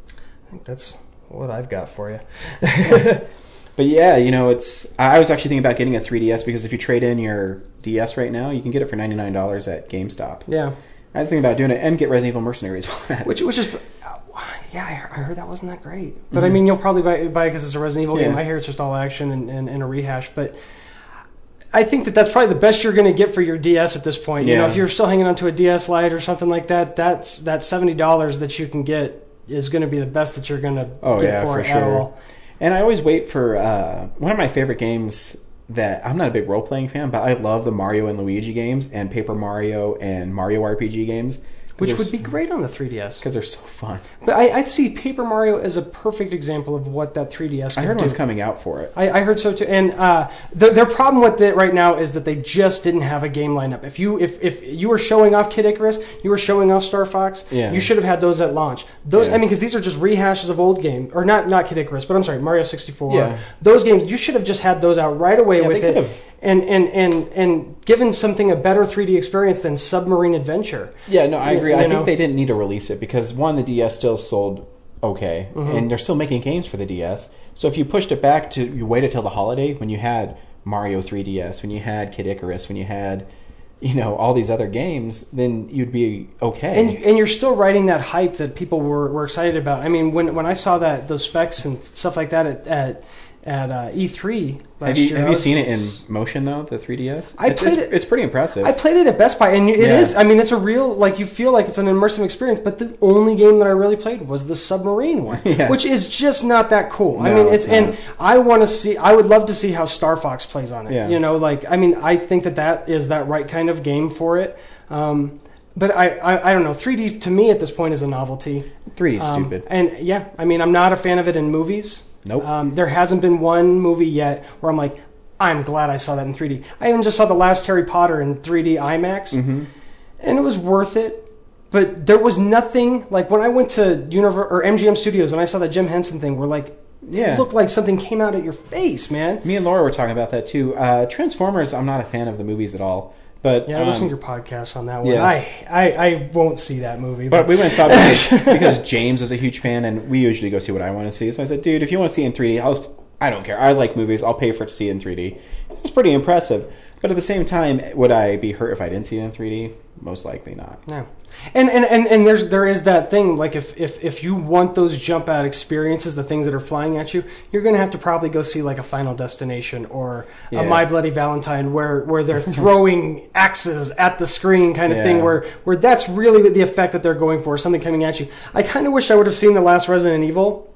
I think that's what I've got for you. But yeah, you know, it's. I was actually thinking about getting a 3DS because if you trade in your DS right now, you can get it for ninety nine dollars at GameStop. yeah. I was thinking about doing it and get Resident Evil Mercenaries while I'm at it. Which, which is, yeah, I heard, I heard that wasn't that great. But I mean, you'll probably buy, buy it because it's a Resident Evil game. Mm-hmm. Yeah. I hear it's just all action and, and, and a rehash. But I think that that's probably the best you're going to get for your DS at this point. You know, if you're still hanging onto a DS Lite or something like that, that's that seventy dollars that you can get is going to be the best that you're going to Oh, get yeah, for, for it at sure. all. And I always wait for uh, one of my favorite games that I'm not a big role playing fan, but I love the Mario and Luigi games and Paper Mario and Mario RPG games. Which would be great on the 3DS. because they're so fun. But I, I see Paper Mario as a perfect example of what that 3DS. I could heard do. one's coming out for it. I, I heard so too. And uh, the, their problem with it right now is that they just didn't have a game lineup. If you if, if you were showing off Kid Icarus, you were showing off Star Fox. Yeah. You should have had those at launch. Those Yeah. I mean, because these are just rehashes of old games, or not not Kid Icarus, but I'm sorry, Mario 64. Yeah. Those games you should have just had those out right away Yeah, with they it. could've. And, and, and, and given something a better 3D experience than Submarine Adventure. Yeah, no, I You- agree. you I know? think they didn't need to release it because one, the DS still sold okay, Mm-hmm. and they're still making games for the DS. So if you pushed it back to you waited till the holiday when you had Mario 3DS, when you had Kid Icarus, when you had you know all these other games, then you'd be okay. And and you're still riding that hype that people were, were excited about. I mean, when when I saw that those specs and stuff like that at at, at uh, E3 last have you year, have you seen it in motion though? The 3DS. I it's, played it's, it- It's pretty impressive. I played it at Best Buy, and it is. Yeah. I mean, it's a real like you feel like it's an immersive experience. But the only game that I really played was the submarine one, Yeah. which is just not that cool. I mean, it's it's and. I want to see. I would love to see how Star Fox plays on it. Yeah. You know, like I mean, I think that that is that right kind of game for it. Um, but I, I, I don't know. 3D to me at this point is a novelty. 3D is Um, stupid. And yeah, I mean, I'm not a fan of it in movies. Nope. Um, there hasn't been one movie yet where I'm like, I'm glad I saw that in 3D. I even just saw the last Harry Potter in 3D IMAX, Mm-hmm. and it was worth it. but there was nothing like when I went to Univer- or MGM Studios and I saw that Jim Henson thing, where like Yeah. it looked like something came out at your face, man. Me and Laura were talking about that too. Uh, Transformers, I'm not a fan of the movies at all, but Yeah, I listened to um, your podcast on that one. yeah. I, I I won't see that movie. But we went and saw it because, because James is a huge fan, and we usually go see what I want to see. So I said, "Dude, if you want to see it in 3D, I'll. I don't care. I like movies. I'll pay for it to see it in 3D." It's pretty impressive. But at the same time, would I be hurt if I didn't see it in 3D? Most likely not. Yeah. And, and, and, and there's there is that thing like if, if if you want those jump out experiences, the things that are flying at you, you're gonna have to probably go see like a Final Destination or Yeah. a My Bloody Valentine where where they're throwing axes at the screen kind of Yeah. thing where where that's really the effect that they're going for, something coming at you. I kind of wish I would have seen the last Resident Evil,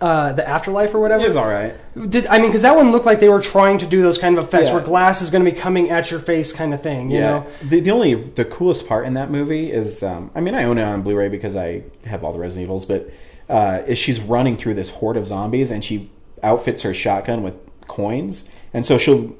uh, the Afterlife or whatever. It was all right. Did I mean because that one looked like they were trying to do those kind of effects Yeah. where glass is going to be coming at your face kind of thing, you know? The, the only the coolest part in that movie is, um, I mean, I own it on Blu-ray because I have all the Resident Evils, but uh, is she's running through this horde of zombies and she outfits her shotgun with coins, and so she'll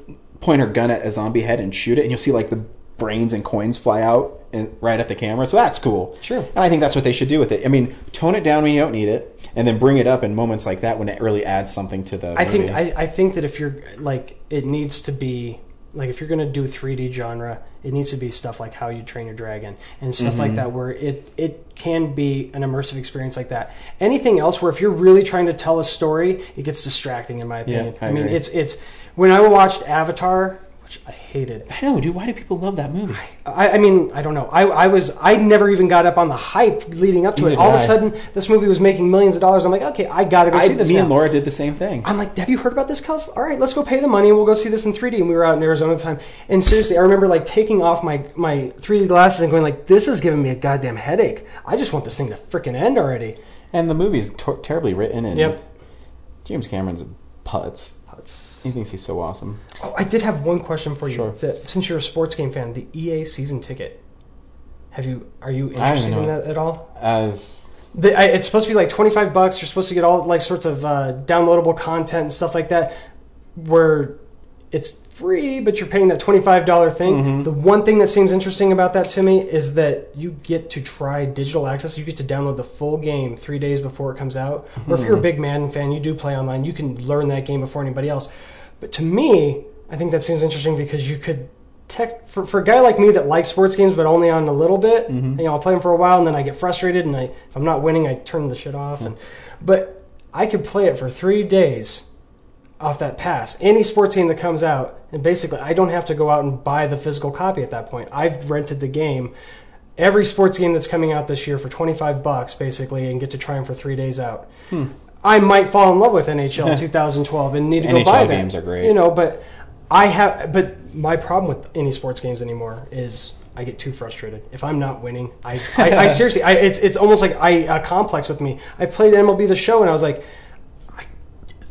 point her gun at a zombie head and shoot it, and you'll see like the brains and coins fly out and, right at the camera. So that's cool. Sure. And I think that's what they should do with it. I mean, tone it down when you don't need it, and then bring it up in moments like that when it really adds something to the. I think. I, I think that if you're like it needs to be like if you're going to do 3D genre, it needs to be stuff like How You Train Your Dragon and stuff Mm-hmm. like that where it it can be an immersive experience like that. Anything else where if you're really trying to tell a story, it gets distracting in my opinion. I I, mean, it's it's when I watched Avatar, which I hated. It. I know, dude. Why do people love that movie? I, I mean, I don't know. I, I was I never even got up on the hype leading up to it. Neither All of did a I. sudden, this movie was making millions of dollars. I'm like, okay, I got to go I, see this me now. and Laura did the same thing. I'm like, have you heard about this, Kels? All right, let's go pay the money and we'll go see this in 3D. And we were out in Arizona at the time. And seriously, I remember like taking off my, my 3D glasses and going like, this is giving me a goddamn headache. I just want this thing to freaking end already. And the movie's ter- terribly written, and Yep. James Cameron's a putz. He thinks he's so awesome. Oh, I did have one question for you. Sure. That, since you're a sports game fan, the EA season ticket. Have you are you interested in that at all? Uh, The, I, it's supposed to be like 25 bucks. You're supposed to get all like sorts of uh, downloadable content and stuff like that where it's free, but you're paying that $25 thing. Mm-hmm. The one thing that seems interesting about that to me is that you get to try digital access. You get to download the full game three days before it comes out. Or if you're Mm-hmm. a big Madden fan, you do play online, you can learn that game before anybody else. But to me, I think that seems interesting because you could tech for, for a guy like me that likes sports games but only on a little bit Mm-hmm. you know i'll play them for a while and then i get frustrated and I, if i'm not winning i turn the shit off and but i could play it for three days off that pass any sports game that comes out and basically i don't have to go out and buy the physical copy at that point i've rented the game every sports game that's coming out this year for 25 bucks basically and get to try them for three days out hmm. i might fall in love with nhl 2012 and need to go NHL buy that games are great. you know but i have but my problem with any sports games anymore is I get too frustrated if I'm not winning. I, I, I seriously, I, it's it's almost like I a complex with me. I played MLB the Show and I was like,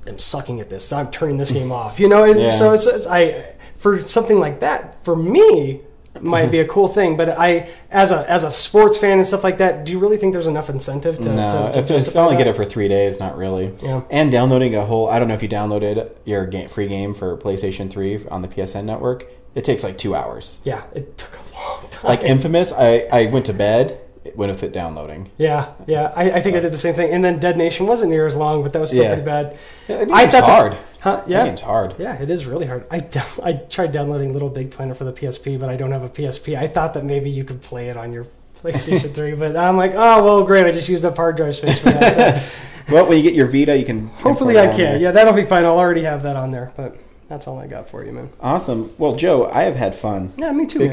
am sucking at this. I'm turning this game off. You know, and Yeah. so it's, it's I for something like that for me might be a cool thing. But I as a as a sports fan and stuff like that, do you really think there's enough incentive to, no, to, to if, if I only that? get it for three days, not really. Yeah. And downloading a whole, I don't know if you downloaded your game, free game for PlayStation 3 on the PSN network. It takes like two hours. Yeah, it took a long time. Like Infamous, I, I went to bed with it downloading. Yeah, yeah. I, I think I did the same thing. And then Dead Nation wasn't near as long, but that was still Yeah. pretty bad. Yeah, that I thought hard. Huh? That Yeah. game's hard. Yeah, it is really hard. I, I tried downloading Little Big Planet for the PSP, but I don't have a PSP. I thought that maybe you could play it on your PlayStation 3, but I'm like, oh, well, great. I just used up hard drive space for that. So Well, when you get your Vita, you can. hopefully I can. Yeah, that'll be fine. I'll already have that on there, but that's all I got for you, man. Awesome. Well, Joe, I have had fun Yeah, me too, man.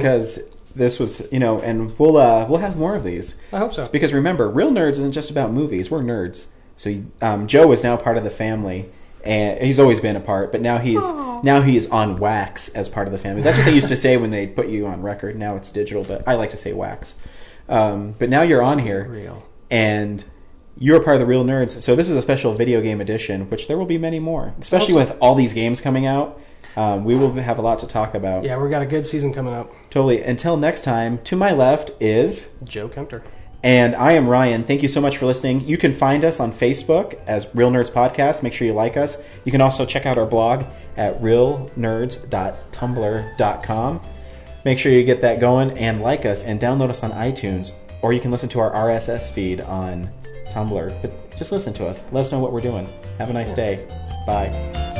Because this was, you know, and we'll uh, we'll have more of these. I hope so. Because remember, real nerds isn't just about movies. We're nerds. So um, Joe is now part of the family, and he's always been a part. But now he's now he's on wax as part of the family. That's what they used to say when they put you on record. Now it's digital, but I like to say wax. Um, but now you're on here, Real. and you're part of the real nerds. So this is a special video game edition, which there will be many more, especially so. with all these games coming out. Um, we will have a lot to talk about. Yeah, we've got a good season coming up. Totally. Until next time, to my left is. Joe Kempter. And I am Ryan. Thank you so much for listening. You can find us on Facebook as Real Nerds Podcast. Make sure you like us. You can also check out our blog at realnerds.tumblr.com. Make sure you get that going and like us and download us on iTunes or you can listen to our RSS feed on Tumblr. But just listen to us. Let us know what we're doing. Have a nice day. Bye.